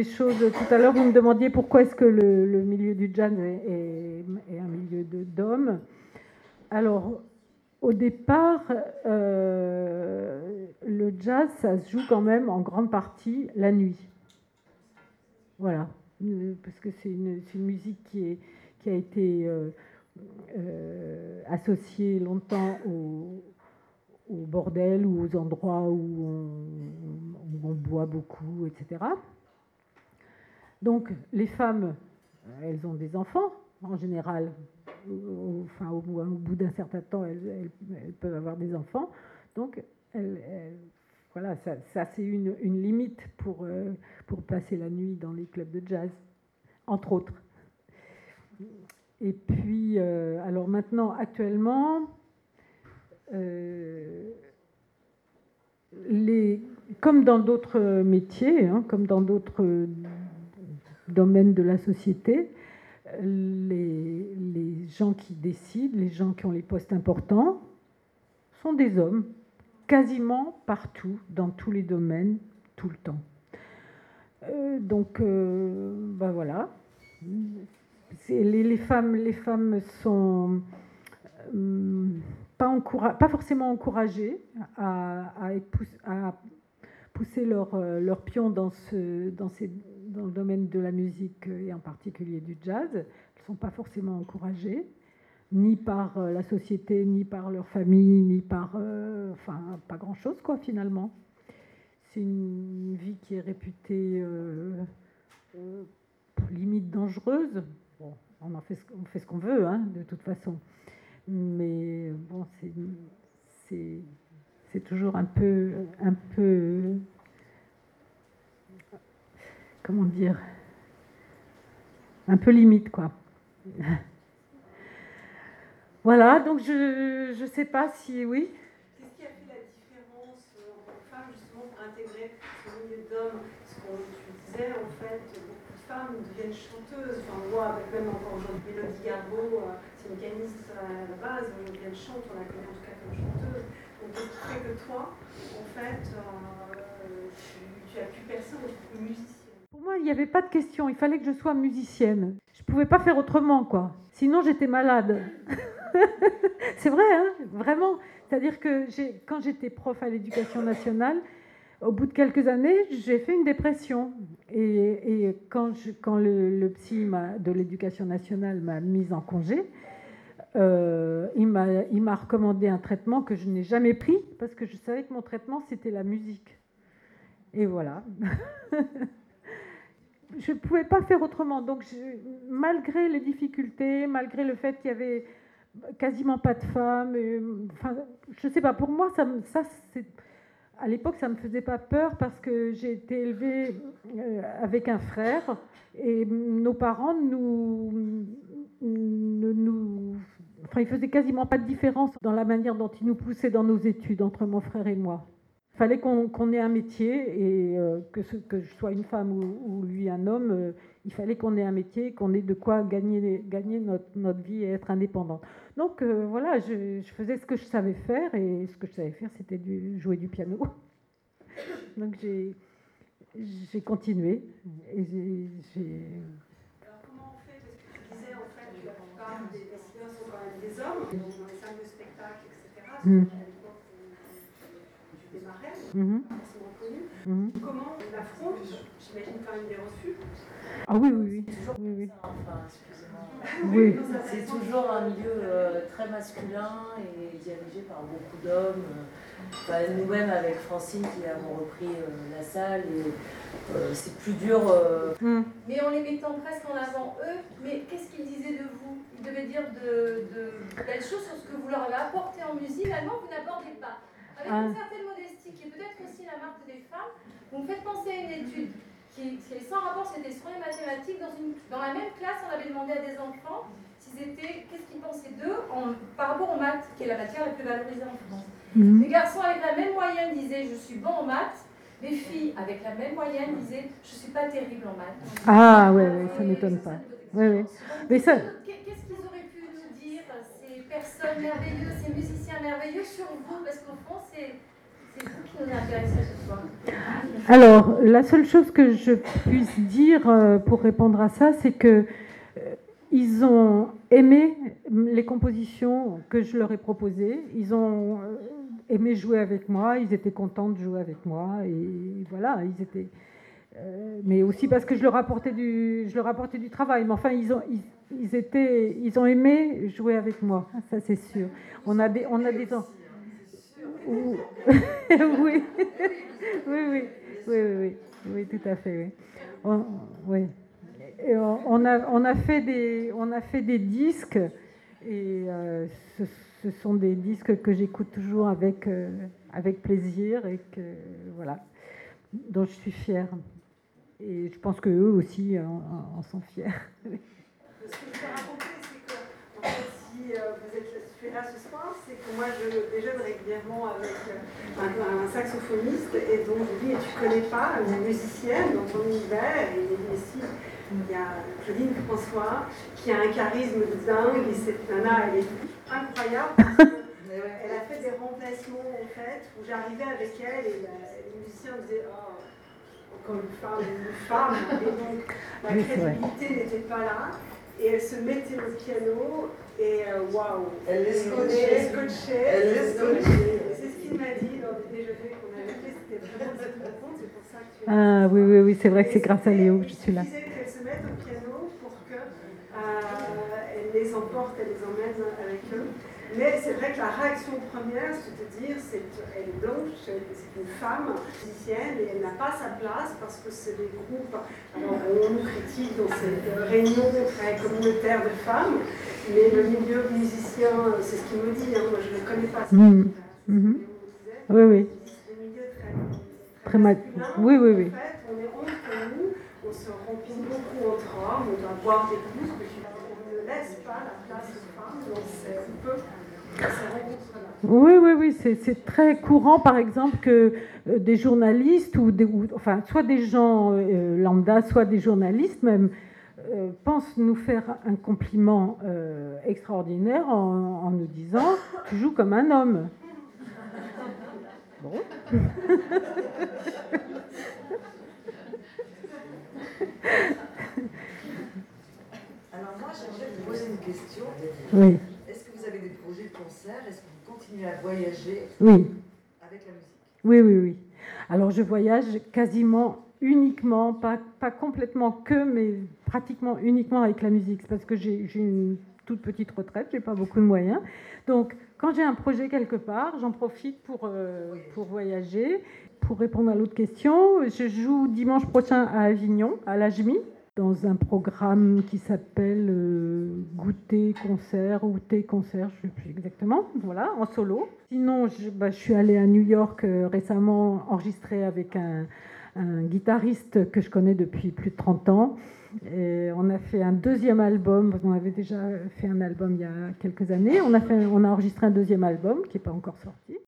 choses. Tout à l'heure, vous me demandiez pourquoi est-ce que le, milieu du jazz est, un milieu d'hommes. Alors, au départ, euh, le jazz, ça se joue quand même en grande partie la nuit. Voilà, parce que c'est une, musique qui, a été euh, euh, associée longtemps au, bordel ou aux endroits où on, boit beaucoup, etc. Donc les femmes, elles ont des enfants en général, enfin, au, bout d'un certain temps, elles, peuvent avoir des enfants. Donc, voilà, ça, c'est une, limite pour, euh, pour passer la nuit dans les clubs de jazz, entre autres. Et puis, euh, alors maintenant, actuellement, les, comme dans d'autres métiers, hein, comme dans d'autres domaines de la société, les, gens qui décident, les gens qui ont les postes importants, sont des hommes, quasiment partout, dans tous les domaines, tout le temps. Euh, donc, ben voilà. Les, femmes, les femmes sont euh, pas, pas, forcément encouragées à, pousser leur, leur pion dans, le domaine de la musique et en particulier du jazz. Elles ne sont pas forcément encouragées, ni par euh, la société, ni par leur famille, ni par... Euh, enfin, pas grand-chose, quoi, finalement. C'est une vie qui est réputée euh, limite dangereuse. Bon, on en fait ce, on fait ce qu'on veut, hein, de toute façon. Mais bon, c'est toujours un peu, un peu comment dire, un peu limite, quoi. voilà, donc je ne sais pas si oui. Qu'est-ce qui a fait la différence entre femmes, justement, pour intégrer ce milieu d'hommes? Ce qu'on disait, en fait, femmes deviennent chanteuses. Enfin, on voit même encore aujourd'hui Mélodie Garbeau, euh, c'est une pianiste à la base, mais elle chante, on la connaît en tout cas comme chanteuse. Donc, qu'est-ce qui fait que toi, en fait, euh, tu, tu, as pu percer en tant musicienne pour moi, il n'y avait pas de question. Il fallait que je sois musicienne. Je ne pouvais pas faire autrement, quoi. Sinon, j'étais malade. c'est vrai, hein vraiment. C'est-à-dire que quand j'étais prof à l'éducation nationale, au bout de quelques années, j'ai fait une dépression. Et, quand, quand, le, psy de l'éducation nationale m'a mise en congé, euh, il m'a recommandé un traitement que je n'ai jamais pris parce que je savais que mon traitement, c'était la musique. Et voilà. je ne pouvais pas faire autrement. Donc, malgré les difficultés, malgré le fait qu'il y avait quasiment pas de femmes. enfin, je sais pas, pour moi, ça, ça c'est à l'époque, ça ne me faisait pas peur parce que j'ai été élevée euh, avec un frère et nos parents nous, nous, enfin, ils faisaient quasiment pas de différence dans la manière dont ils nous poussaient dans nos études entre mon frère et moi. Il fallait qu'on ait un métier et euh, que, ce, que je sois une femme ou, lui un homme, euh, il fallait qu'on ait un métier, qu'on ait de quoi gagner, gagner notre, notre vie et être indépendante. Donc euh, voilà, je, faisais ce que je savais faire et ce que je savais faire, c'était jouer du piano. Donc j'ai continué et j'ai. Alors comment on fait? Parce que tu disais en fait que la plupart des décideurs sont quand même des hommes, dans les salles de spectacle, etc. Mm. À l'époque où Mm -hmm. Comment on affronte J'imagine quand même des refus. Ah oui, oui, oui. oui, oui. Enfin, oui. C'est toujours un milieu euh, très masculin et dirigé par beaucoup d'hommes. Nous-mêmes, avec Francine, qui avons repris euh, la salle, et euh, c'est plus dur. Hmm. Mais en les mettant presque en avant, eux, mais qu'est-ce qu'ils disaient de vous? Ils devaient dire de, belles choses sur ce que vous leur avez apporté en musique. Finalement, vous n'abordez pas. Avec ah. une certaine modestie, qui est peut-être aussi la marque des femmes, vous me faites penser à une étude qui, qui sans rapport, c'était sur les mathématiques. Dans, une, dans la même classe, on avait demandé à des enfants s'ils étaient, qu'est-ce qu'ils pensaient d'eux par rapport aux maths, qui est la matière la plus valorisée en France. Mhm. Les garçons avec la même moyenne disaient je suis bon en maths. Les filles avec la même moyenne disaient je suis pas terrible en maths. Ah ouais, ouais ça m'étonne pas. Ouais, ouais. Mais ça. Qu'est-ce qu'ils auraient pu nous dire ces personnes merveilleuses, alors, la seule chose que je puisse dire euh, pour répondre à ça, c'est que euh, ils ont aimé les compositions que je leur ai proposées. Ils ont euh, aimé jouer avec moi. Ils étaient contents de jouer avec moi. Et voilà, ils étaient. Mais aussi parce que je leur apportais du, je leur apportais du travail. Mais enfin, ils ont, ils, étaient, ils ont aimé jouer avec moi. Ça, c'est sûr. On a des, on a des oui. oui. oui, oui, oui, oui, tout à fait, oui. On, oui. on, a, on, a fait des, on a fait des disques et euh, ce, sont des disques que j'écoute toujours avec, euh, avec plaisir et que, voilà, dont je suis fière. Et je pense qu'eux aussi en, sont fiers. Ce que je peux raconter, c'est que en fait, si euh, vous êtes là ce soir, c'est que moi je déjeune régulièrement avec euh, un, saxophoniste. Et dont je dis, et tu connais pas, une musicienne dans ton univers, et il dit, si, il y a Claudine François qui a un charisme de dingue, et cette nana, elle est incroyable. Elle a fait des remplacements en fait, où j'arrivais avec elle et les musiciens disaient, oh, une femme, une femme, et donc la crédibilité n'était pas là et elle se mettait au piano et euh, waouh Elle les scotchait. Elle les scotchait. C'est ce qu'il m'a dit lors des déjeuners qu'on avait fait, c'était vraiment cette rencontre, c'est pour ça que tu Ah oui, oui, oui, c'est vrai que c'est grâce à Léo que je suis là. Je disais qu'elle se mette au piano pour qu'elle euh, les emporte, elle les emmène avec eux. Mais c'est vrai que la réaction première, c'est de dire, c'est elle est blanche, c'est une femme musicienne et elle n'a pas sa place parce que c'est des groupes. Alors on nous critique dans cette réunion très communautaire de femmes, mais le milieu musicien, c'est ce qu'il me dit, hein, moi je ne connais pas. Mmh. Mmh. Oui, oui. Le milieu très, très. Oui, oui, oui. En fait, on est entre nous, on se remplit beaucoup entre hommes, on doit boire des coups, on ne laisse pas la place aux femmes, donc c'est un peu oui, oui, oui, c'est très courant, par exemple, que euh, des journalistes, ou, des, enfin, soit des gens euh, lambda, soit des journalistes même, euh, pensent nous faire un compliment extraordinaire en, nous disant Tu joues comme un homme. Bon. Alors, moi, j'aimerais vous poser une question. Oui avez des projets de concert Est-ce que vous continuez à voyager oui. avec la musique? Oui, oui, oui. Alors je voyage quasiment uniquement, pas, pas complètement que, mais pratiquement uniquement avec la musique, parce que j'ai une toute petite retraite, j'ai pas beaucoup de moyens. Donc quand j'ai un projet quelque part, j'en profite pour, euh, pour voyager. Pour répondre à l'autre question, je joue dimanche prochain à Avignon, à l'AJMI, dans un programme qui s'appelle euh, Goûter concert ou Thé concert, je ne sais plus exactement, voilà, en solo. Sinon, je, bah, suis allée à New York euh, récemment enregistrer avec un, guitariste que je connais depuis plus de 30 ans. Et on a fait un deuxième album, on avait déjà fait un album il y a quelques années, on a enregistré un deuxième album qui n'est pas encore sorti.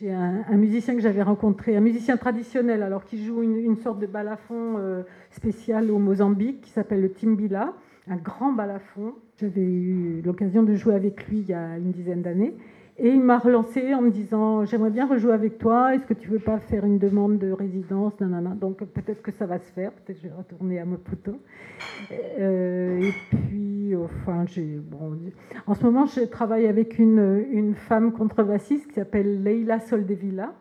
J'ai un, musicien que j'avais rencontré, un musicien traditionnel, alors qui joue une, sorte de balafon euh, spécial au Mozambique, qui s'appelle le timbila, un grand balafon. J'avais eu l'occasion de jouer avec lui il y a une dizaine d'années. Et il m'a relancé en me disant J'aimerais bien rejouer avec toi, est-ce que tu veux pas faire une demande de résidence Donc peut-être que ça va se faire, peut-être que je vais retourner à Maputo. Euh, et puis, enfin, j'ai. Bon, en ce moment, je travaille avec une, une femme contrebassiste qui s'appelle Leila Soldevilla,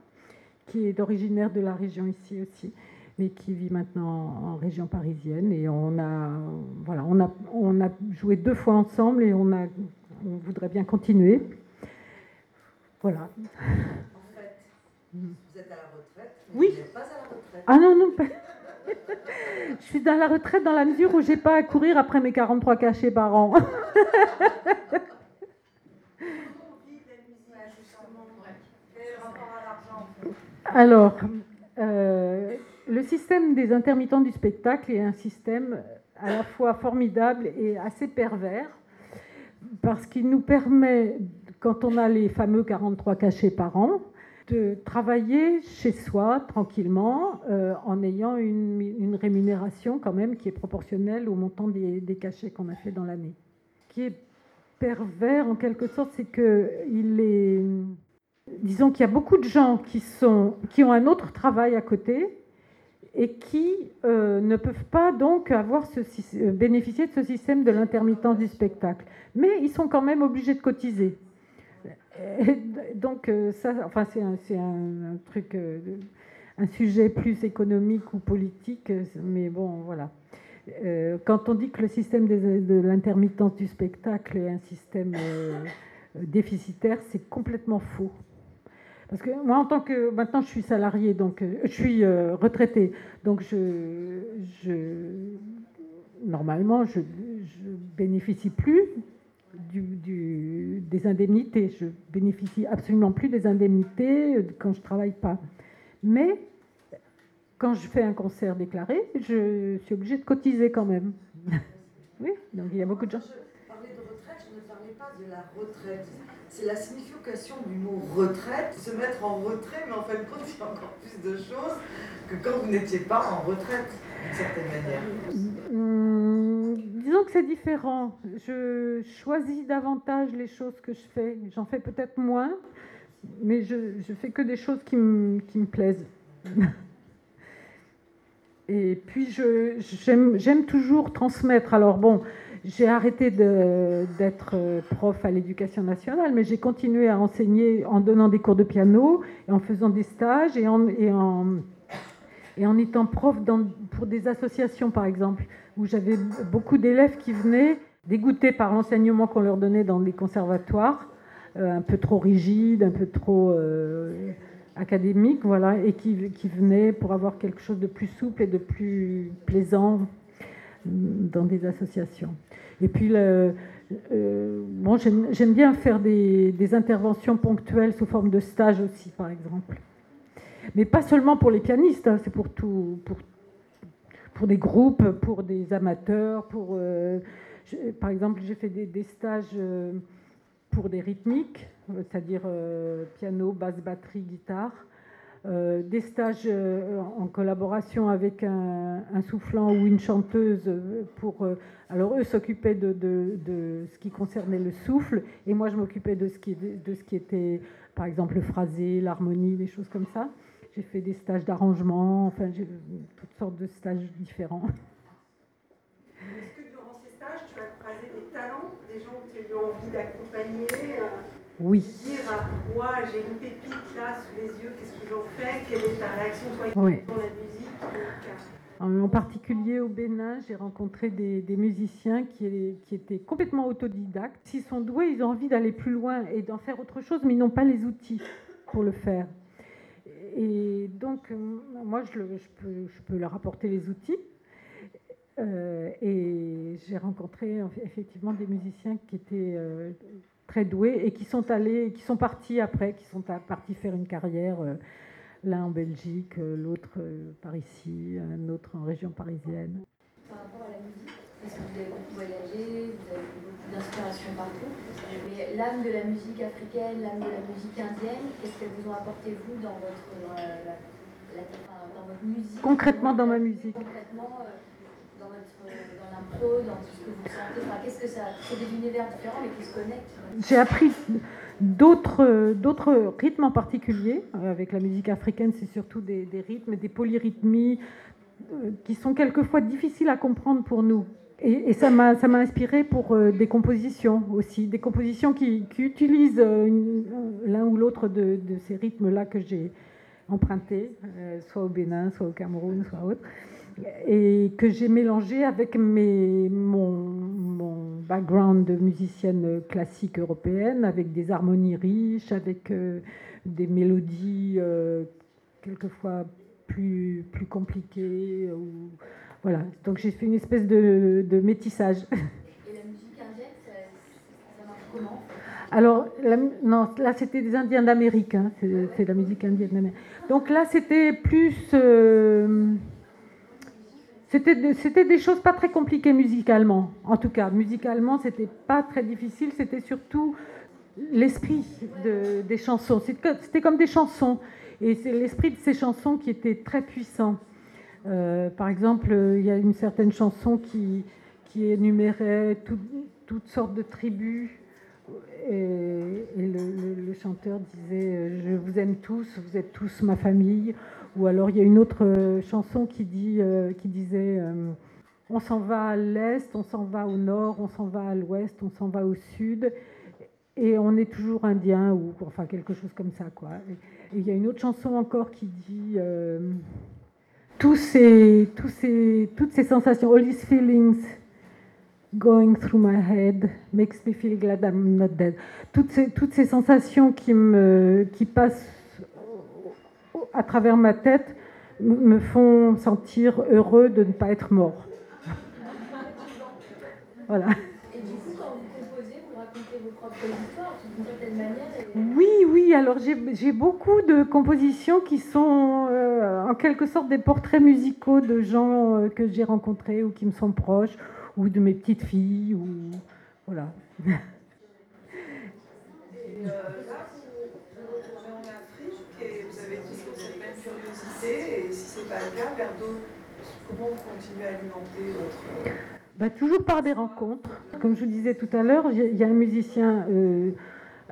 qui est originaire de la région ici aussi, mais qui vit maintenant en région parisienne. Et on a, voilà, on a, on a joué deux fois ensemble et on, a, on voudrait bien continuer. Voilà. En fait, vous êtes à la retraite, mais oui. vous n'êtes pas à la retraite. Ah non, non, pas. Je suis dans la retraite dans la mesure où j'ai pas à courir après mes 43 cachets par an. Alors, euh, le système des intermittents du spectacle est un système à la fois formidable et assez pervers parce qu'il nous permet quand on a les fameux 43 cachets par an, de travailler chez soi tranquillement euh, en ayant une, rémunération quand même qui est proportionnelle au montant des, cachets qu'on a fait dans l'année. Ce qui est pervers en quelque sorte, c'est que il est, disons qu'il y a beaucoup de gens qui, sont, qui ont un autre travail à côté et qui euh, ne peuvent pas donc avoir euh, bénéficier de ce système de l'intermittence du spectacle. Mais ils sont quand même obligés de cotiser donc, euh, ça, enfin, c'est un, truc, euh, un sujet plus économique ou politique, mais bon, voilà. Euh, quand on dit que le système de l'intermittence du spectacle est un système déficitaire, c'est complètement faux. Parce que moi, en tant que maintenant, je suis salarié, donc je suis retraité, donc je, je normalement, je, je bénéficie plus des indemnités. Je bénéficie absolument plus des indemnités quand je travaille pas. Mais quand je fais un concert déclaré, je suis obligée de cotiser quand même. oui, donc il y a beaucoup de gens. Je parlais de retraite, je ne parlais pas de la retraite. C'est la signification du mot retraite, se mettre en retrait, mais en fin de compte, il y a encore plus de choses que quand vous n'étiez pas en retraite, d'une certaine manière. Hum, disons que c'est différent. Je choisis davantage les choses que je fais. J'en fais peut-être moins, mais je, je fais que des choses qui, me, qui me plaisent. Et puis, j'aime toujours transmettre. Alors, bon, j'ai arrêté d'être prof à l'éducation nationale, mais j'ai continué à enseigner en donnant des cours de piano en faisant des stages et en, étant prof pour des associations, par exemple où j'avais beaucoup d'élèves qui venaient dégoûtés par l'enseignement qu'on leur donnait dans les conservatoires, euh, un peu trop rigide, un peu trop euh, académique, voilà, et qui, venaient pour avoir quelque chose de plus souple et de plus plaisant dans des associations. Et puis, euh, bon, j'aime bien faire des, interventions ponctuelles sous forme de stage aussi, par exemple. Mais pas seulement pour les pianistes, hein, c'est pour tout, pour des groupes, pour des amateurs, euh, par exemple, j'ai fait des, stages euh, pour des rythmiques, c'est-à-dire piano, basse, batterie, guitare. Des stages en collaboration avec un, soufflant ou une chanteuse pour alors eux s'occupaient de, ce qui concernait le souffle et moi je m'occupais de ce qui de ce qui était par exemple le phrasé l'harmonie des choses comme ça j'ai fait des stages d'arrangement, enfin, j'ai toutes sortes de stages différents. Est-ce que durant ces stages, tu as croisé des talents, des gens que tu as eu envie d'accompagner euh, Oui. Dire, moi, j'ai une pépite là sous les yeux, qu'est-ce que j'en fais? Quelle est ta réaction Toi, oui. dans la musique? En particulier au Bénin, j'ai rencontré des, musiciens qui, qui, étaient complètement autodidactes. S'ils sont doués, ils ont envie d'aller plus loin et d'en faire autre chose, mais ils n'ont pas les outils pour le faire et donc, euh, moi, je, peux, leur apporter les outils. et j'ai rencontré effectivement des musiciens qui étaient très doués et qui sont allés, qui sont partis après, qui sont partis faire une carrière, l'un en Belgique, l'autre par ici, un autre en région parisienne. Par rapport à la musique, parce que vous avez beaucoup voyagé, vous avez beaucoup d'inspiration partout? L'âme de la musique africaine, l'âme de la musique indienne, qu'est-ce qu'elles vous ont apporté vous dans votre, dans, votre musique? Concrètement dans ma musique. Concrètement euh, dans, l'impro, dans tout ce que vous sentez. Des univers différents mais qui se connectent. J'ai appris d'autres, d'autres rythmes en particulier. Euh, avec la musique africaine, c'est surtout des, rythmes, des polyrythmies euh, qui sont quelquefois difficiles à comprendre pour nous. Et, m'a ça m'a inspiré pour des compositions aussi, des compositions qui, utilisent l'un ou l'autre de, de, ces rythmes-là que j'ai empruntés, soit au Bénin, soit au Cameroun, soit autre, et que j'ai mélangé avec mes, mon, mon, background de musicienne classique européenne, avec des harmonies riches, avec des mélodies quelquefois plus, plus compliqué. Ou, voilà. Donc j'ai fait une espèce de, de, métissage. Et la musique indienne, ça, marche comment alors, non, là c'était des Indiens d'Amérique, hein. c'est la musique indienne d'Amérique. Donc là c'était plus. Euh, c'était des choses pas très compliquées musicalement. En tout cas, musicalement, c'était pas très difficile, c'était surtout l'esprit de, des chansons. C'était comme des chansons. Et c'est l'esprit de ces chansons qui était très puissant. Euh, par exemple, il y a une certaine chanson qui, qui énumérait toutes sortes de tribus. Et, le, chanteur disait Je vous aime tous, vous êtes tous ma famille. Ou alors il y a une autre chanson qui, dit, euh, qui disait euh, On s'en va à l'est, on s'en va au nord, on s'en va à l'ouest, on s'en va au sud. Et on est toujours indien, ou enfin quelque chose comme ça. Quoi il y a une autre chanson encore qui dit euh, tous ces, tous ces, toutes ces sensations, all these feelings going through my head makes me feel glad I'm not dead. Toutes ces, toutes ces sensations qui, me, qui passent à travers ma tête me font sentir heureux de ne pas être mort. voilà. Et du coup, quand vous composez, vous racontez vos propres histoires d'une certaine manière oui, oui, alors j'ai beaucoup de compositions qui sont euh, en quelque sorte des portraits musicaux de gens euh, que j'ai rencontrés ou qui me sont proches, ou de mes petites filles, ou voilà. Et euh, là, vous, retournez en Afrique et vous avez dit que cette curiosité, et si ce n'est pas le cas, vers comment vous à alimenter votre... Bah, toujours par des rencontres. Comme je vous disais tout à l'heure, il y a un musicien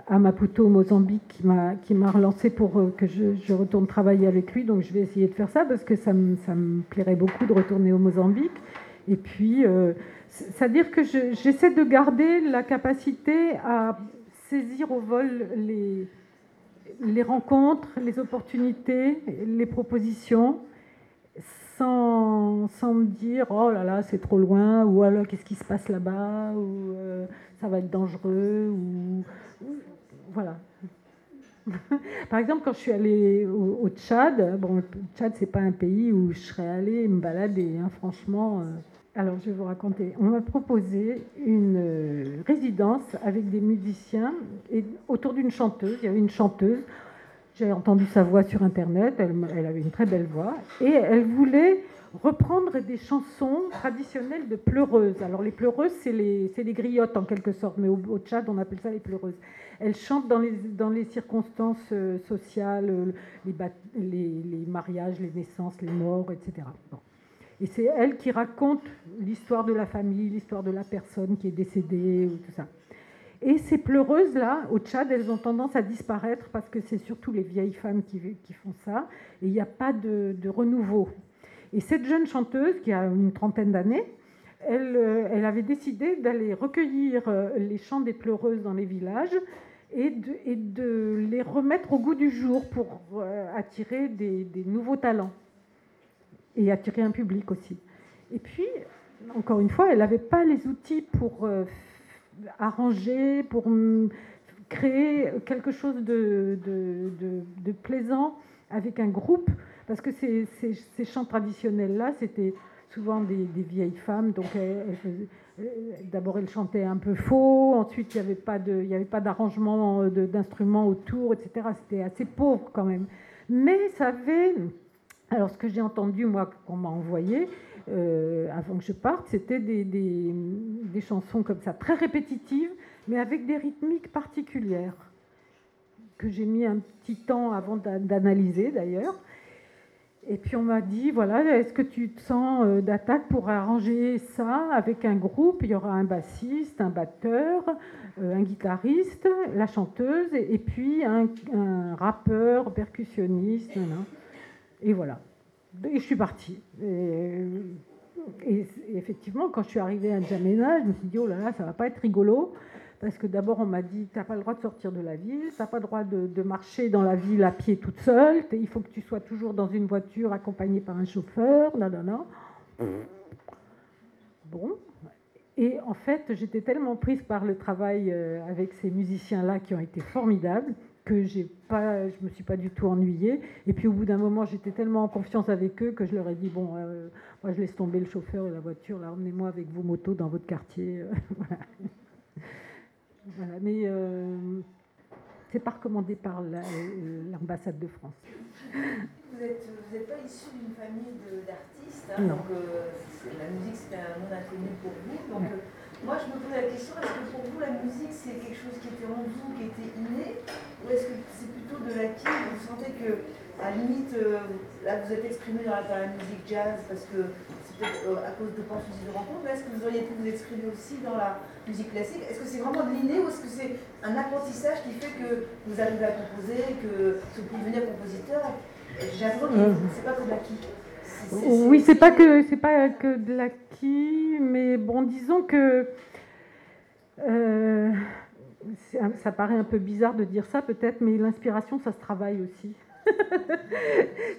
à Maputo, au Mozambique, qui m'a relancé pour euh, que je, retourne travailler avec lui. Donc je vais essayer de faire ça parce que ça me, ça plairait beaucoup de retourner au Mozambique. Et puis, euh, c'est-à-dire que j'essaie de garder la capacité à saisir au vol les, les rencontres, les opportunités, les propositions, sans, sans me dire oh là là, c'est trop loin, ou alors qu'est-ce qui se passe là-bas, ou euh, ça va être dangereux, ou voilà. Par exemple, quand je suis allée au, Tchad, bon, le Tchad, c'est pas un pays où je serais allée me balader, hein, franchement. Euh. Alors, je vais vous raconter. On m'a proposé une euh, résidence avec des musiciens et autour d'une chanteuse. Il y avait une chanteuse. J'ai entendu sa voix sur Internet. Elle, avait une très belle voix. Et elle voulait reprendre des chansons traditionnelles de pleureuses. Alors, les pleureuses, c'est les, les, griottes en quelque sorte, mais au, au Tchad, on appelle ça les pleureuses. Elle chante dans les, dans les circonstances euh, sociales, euh, les, les, mariages, les naissances, les morts, etc. Et c'est elle qui raconte l'histoire de la famille, l'histoire de la personne qui est décédée, tout ça. Et ces pleureuses-là, au Tchad, elles ont tendance à disparaître parce que c'est surtout les vieilles femmes qui, font ça, et il n'y a pas de, renouveau. Et cette jeune chanteuse, qui a une trentaine d'années, elle, euh, avait décidé d'aller recueillir les chants des pleureuses dans les villages et de, et de, les remettre au goût du jour pour euh, attirer des, nouveaux talents et attirer un public aussi. Et puis, encore une fois, elle n'avait pas les outils pour euh, arranger, pour créer quelque chose de, plaisant avec un groupe, parce que ces, chants traditionnels-là, c'était souvent des, vieilles femmes. Donc, d'abord, elles chantaient un peu faux. Ensuite, il n'y avait pas d'arrangement d'instruments autour, etc. C'était assez pauvre quand même. Mais ça avait, alors ce que j'ai entendu moi qu'on m'a envoyé, euh, avant que je parte, c'était des, des, chansons comme ça, très répétitives, mais avec des rythmiques particulières, que j'ai mis un petit temps avant d'analyser d'ailleurs. Et puis on m'a dit, voilà, est-ce que tu te sens euh, d'attaque pour arranger ça avec un groupe? Il y aura un bassiste, un batteur, euh, un guitariste, la chanteuse, et, puis un, un, rappeur, percussionniste. Et voilà. Et je suis partie. Et, effectivement, quand je suis arrivée à Jamena, je me suis dit, oh là là, ça va pas être rigolo. Parce que d'abord, on m'a dit, tu n'as pas le droit de sortir de la ville, tu n'as pas le droit de, marcher dans la ville à pied toute seule, il faut que tu sois toujours dans une voiture accompagnée par un chauffeur, non, non, non. Bon. Et en fait, j'étais tellement prise par le travail euh, avec ces musiciens-là qui ont été formidables que j'ai pas, je me suis pas du tout ennuyée. Et puis au bout d'un moment, j'étais tellement en confiance avec eux que je leur ai dit bon, euh, moi je laisse tomber le chauffeur et la voiture, là, emmenez-moi avec vos motos dans votre quartier. voilà. Mais euh, c'est pas recommandé par l'ambassade de France. Vous n'êtes pas issu d'une famille d'artistes, hein, donc euh, la musique c'est un monde inconnu pour vous. Donc, moi, je me pose la question, est-ce que pour vous, la musique, c'est quelque chose qui était en vous, qui était inné, ou est-ce que c'est plutôt de l'acquis Vous sentez que, à la limite, euh, là, vous êtes exprimé dans la, musique jazz, parce que c'est peut-être euh, à cause de pensées de rencontres, mais est-ce que vous auriez pu vous exprimer aussi dans la musique classique Est-ce que c'est vraiment de l'inné, ou est-ce que c'est un apprentissage qui fait que vous arrivez à composer, que vous pouvez devenir compositeur J'avoue que mmh. c'est pas que de l'acquis. Oui, c'est pas que c'est pas que de l'acquis, mais bon, disons que euh, ça paraît un peu bizarre de dire ça peut-être, mais l'inspiration, ça se travaille aussi.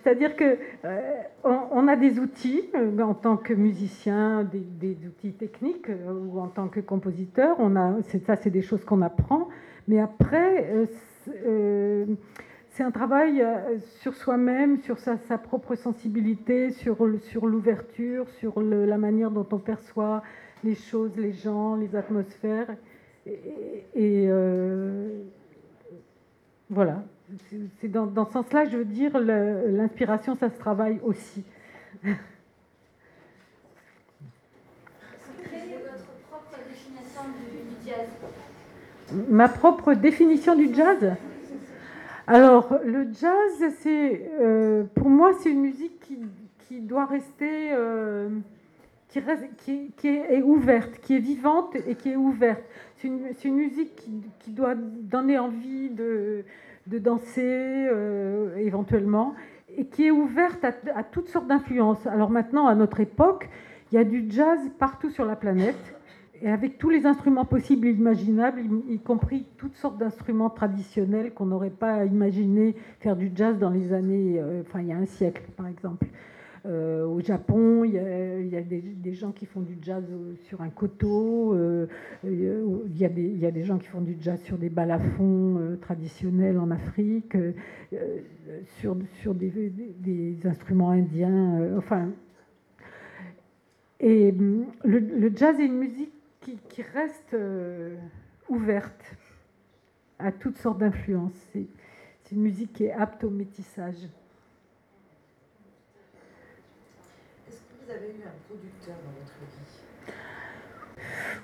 C'est-à-dire que euh, on, a des outils euh, en tant que musicien, des, outils techniques ou en tant que compositeur. On a, ça, c'est des choses qu'on apprend, mais après c'est un travail euh, sur soi-même, sur sa, propre sensibilité, sur l'ouverture, sur la manière dont on perçoit les choses, les gens, les atmosphères. Et, euh, voilà. C'est dans, dans, ce sens-là, je veux dire, l'inspiration, ça se travaille aussi. Quelle est votre propre définition du jazz? Ma propre définition du jazz? Alors, le jazz, c'est, euh, pour moi, c'est une musique qui, doit rester, euh, qui, qui, est ouverte, qui est vivante et qui est ouverte. C'est une, musique qui, doit donner envie de, danser, euh, éventuellement, et qui est ouverte à, toutes sortes d'influences. Alors maintenant, à notre époque, il y a du jazz partout sur la planète et avec tous les instruments possibles et imaginables, y, compris toutes sortes d'instruments traditionnels qu'on n'aurait pas imaginé faire du jazz dans les années, euh, enfin il y a un siècle par exemple. Euh, au Japon, il y a, des, gens qui font du jazz sur un coteau, euh, il, y a des, gens qui font du jazz sur des balafons traditionnels en Afrique, sur, des, instruments indiens, enfin. Et hum, le, jazz est une musique qui, reste euh, ouverte à toutes sortes d'influences. C'est, une musique qui est apte au métissage. Est-ce que vous avez eu un producteur dans votre vie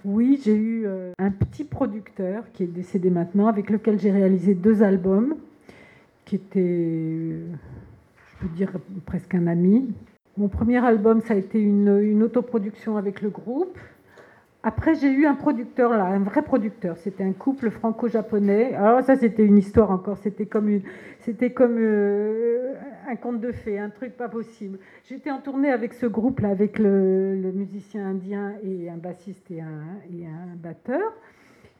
Oui, j'ai eu euh, un petit producteur qui est décédé maintenant, avec lequel j'ai réalisé deux albums, qui était, euh, je peux dire, presque un ami. Mon premier album, ça a été une, une autoproduction avec le groupe. Après, j'ai eu un producteur là, un vrai producteur. C'était un couple franco-japonais. Alors ça, c'était une histoire encore. C'était comme une, c'était comme euh, un conte de fées, un truc pas possible. J'étais en tournée avec ce groupe-là, avec le, musicien indien et un bassiste et un, batteur.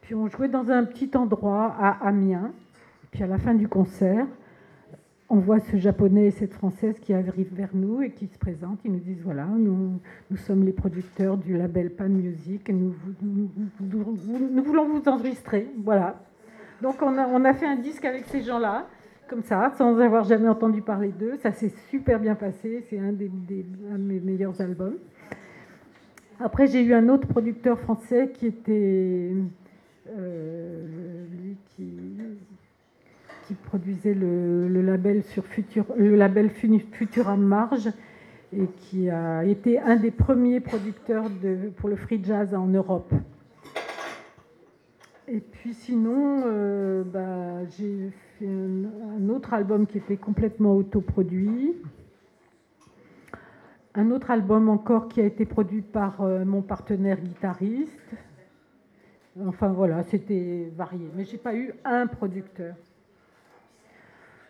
Puis on jouait dans un petit endroit à Amiens. Puis à la fin du concert, on voit ce japonais et cette française qui arrivent vers nous et qui se présentent. Ils nous disent voilà, nous, sommes les producteurs du label Pan Music et nous, voulons vous enregistrer. Voilà. Donc on a fait un disque avec ces gens-là, comme ça, sans avoir jamais entendu parler d'eux. Ça s'est super bien passé. C'est un, des, de mes meilleurs albums. Après, j'ai eu un autre producteur français qui était euh, lui qui, produisait le, label sur Futur, le label Futura Marge et qui a été un des premiers producteurs pour le free jazz en Europe. Et puis sinon, euh, bah, j'ai fait un, autre album qui était complètement autoproduit. Un autre album encore qui a été produit par euh, mon partenaire guitariste. Enfin voilà, c'était varié. Mais j'ai pas eu un producteur.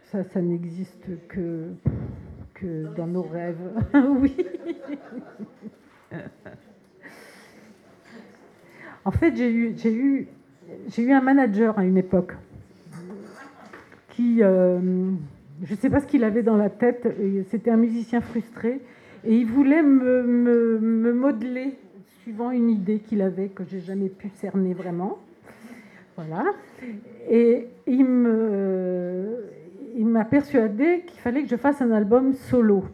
Ça, ça n'existe que, que dans nos rêves. oui. en fait, j'ai eu, j'ai eu, j'ai eu un manager à une époque qui, euh, je ne sais pas ce qu'il avait dans la tête, c'était un musicien frustré, et il voulait me, modeler suivant une idée qu'il avait que j'ai jamais pu cerner vraiment. Voilà. Et il me, il m'a persuadé qu'il fallait que je fasse un album solo.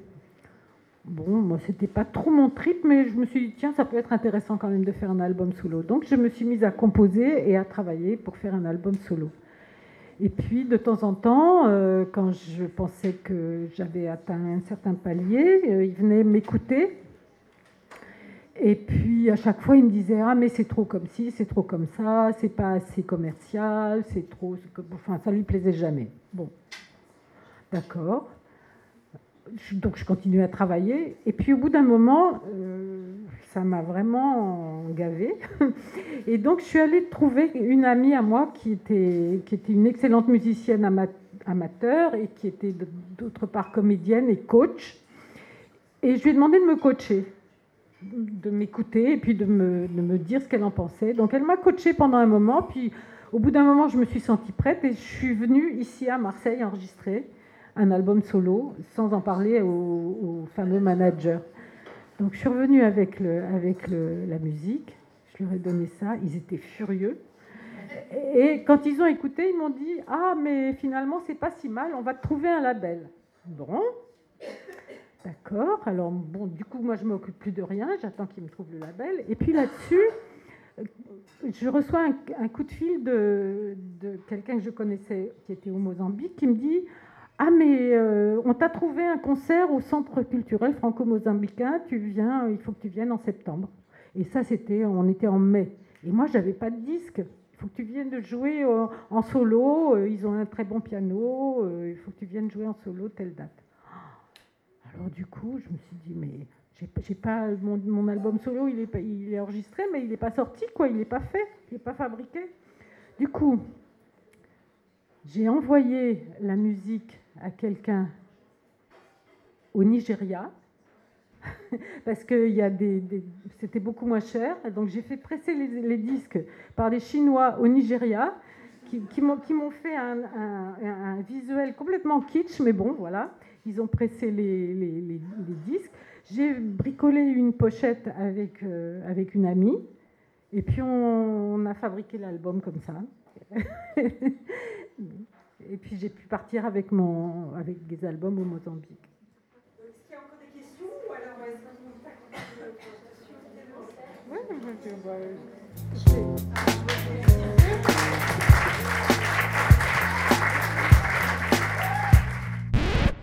Bon, moi, c'était pas trop mon trip, mais je me suis dit, tiens, ça peut être intéressant quand même de faire un album solo. Donc, je me suis mise à composer et à travailler pour faire un album solo. Et puis, de temps en temps, euh, quand je pensais que j'avais atteint un certain palier, euh, il venait m'écouter. Et puis, à chaque fois, il me disait, ah, mais c'est trop comme ci, c'est trop comme ça, c'est pas assez commercial, c'est trop. Enfin, ça lui plaisait jamais. Bon. D'accord. Donc je continue à travailler. Et puis au bout d'un moment, euh, ça m'a vraiment gavé. Et donc je suis allée trouver une amie à moi qui était, qui était une excellente musicienne amateur et qui était d'autre part comédienne et coach. Et je lui ai demandé de me coacher, de m'écouter et puis de me, de me dire ce qu'elle en pensait. Donc elle m'a coachée pendant un moment. Puis au bout d'un moment, je me suis sentie prête et je suis venue ici à Marseille enregistrer un album solo, sans en parler au, fameux manager. Donc je suis revenue avec, le, avec le, la musique, je leur ai donné ça, ils étaient furieux. Et quand ils ont écouté, ils m'ont dit Ah, mais finalement, c'est pas si mal, on va trouver un label. Bon, d'accord. Alors, bon, du coup, moi, je m'occupe plus de rien, j'attends qu'ils me trouvent le label. Et puis là-dessus, je reçois un, un, coup de fil de, de quelqu'un que je connaissais qui était au Mozambique qui me dit ah, mais euh, on t'a trouvé un concert au Centre culturel franco-mozambicain, tu viens, il faut que tu viennes en septembre. Et ça, c'était, on était en mai. Et moi, j'avais pas de disque. Il faut que tu viennes de jouer euh, en solo. Euh, ils ont un très bon piano. il faut que tu viennes jouer en solo telle date. Alors du coup, je me suis dit, mais j'ai pas mon, mon, album solo, il est, il est enregistré, mais il n'est pas sorti, quoi. Il n'est pas fait, il n'est pas fabriqué. Du coup, j'ai envoyé la musique à quelqu'un au Nigeria, parce que c'était beaucoup moins cher. Donc j'ai fait presser les, disques par des Chinois au Nigeria, qui, m'ont fait un, visuel complètement kitsch, mais bon, voilà. Ils ont pressé les, disques. J'ai bricolé une pochette avec, euh, avec une amie, et puis on a fabriqué l'album comme ça. Et puis j'ai pu partir avec, mon, avec des albums au Mozambique. Est-ce qu'il y a encore des questions ou alors est-ce que vous Oui, je vais.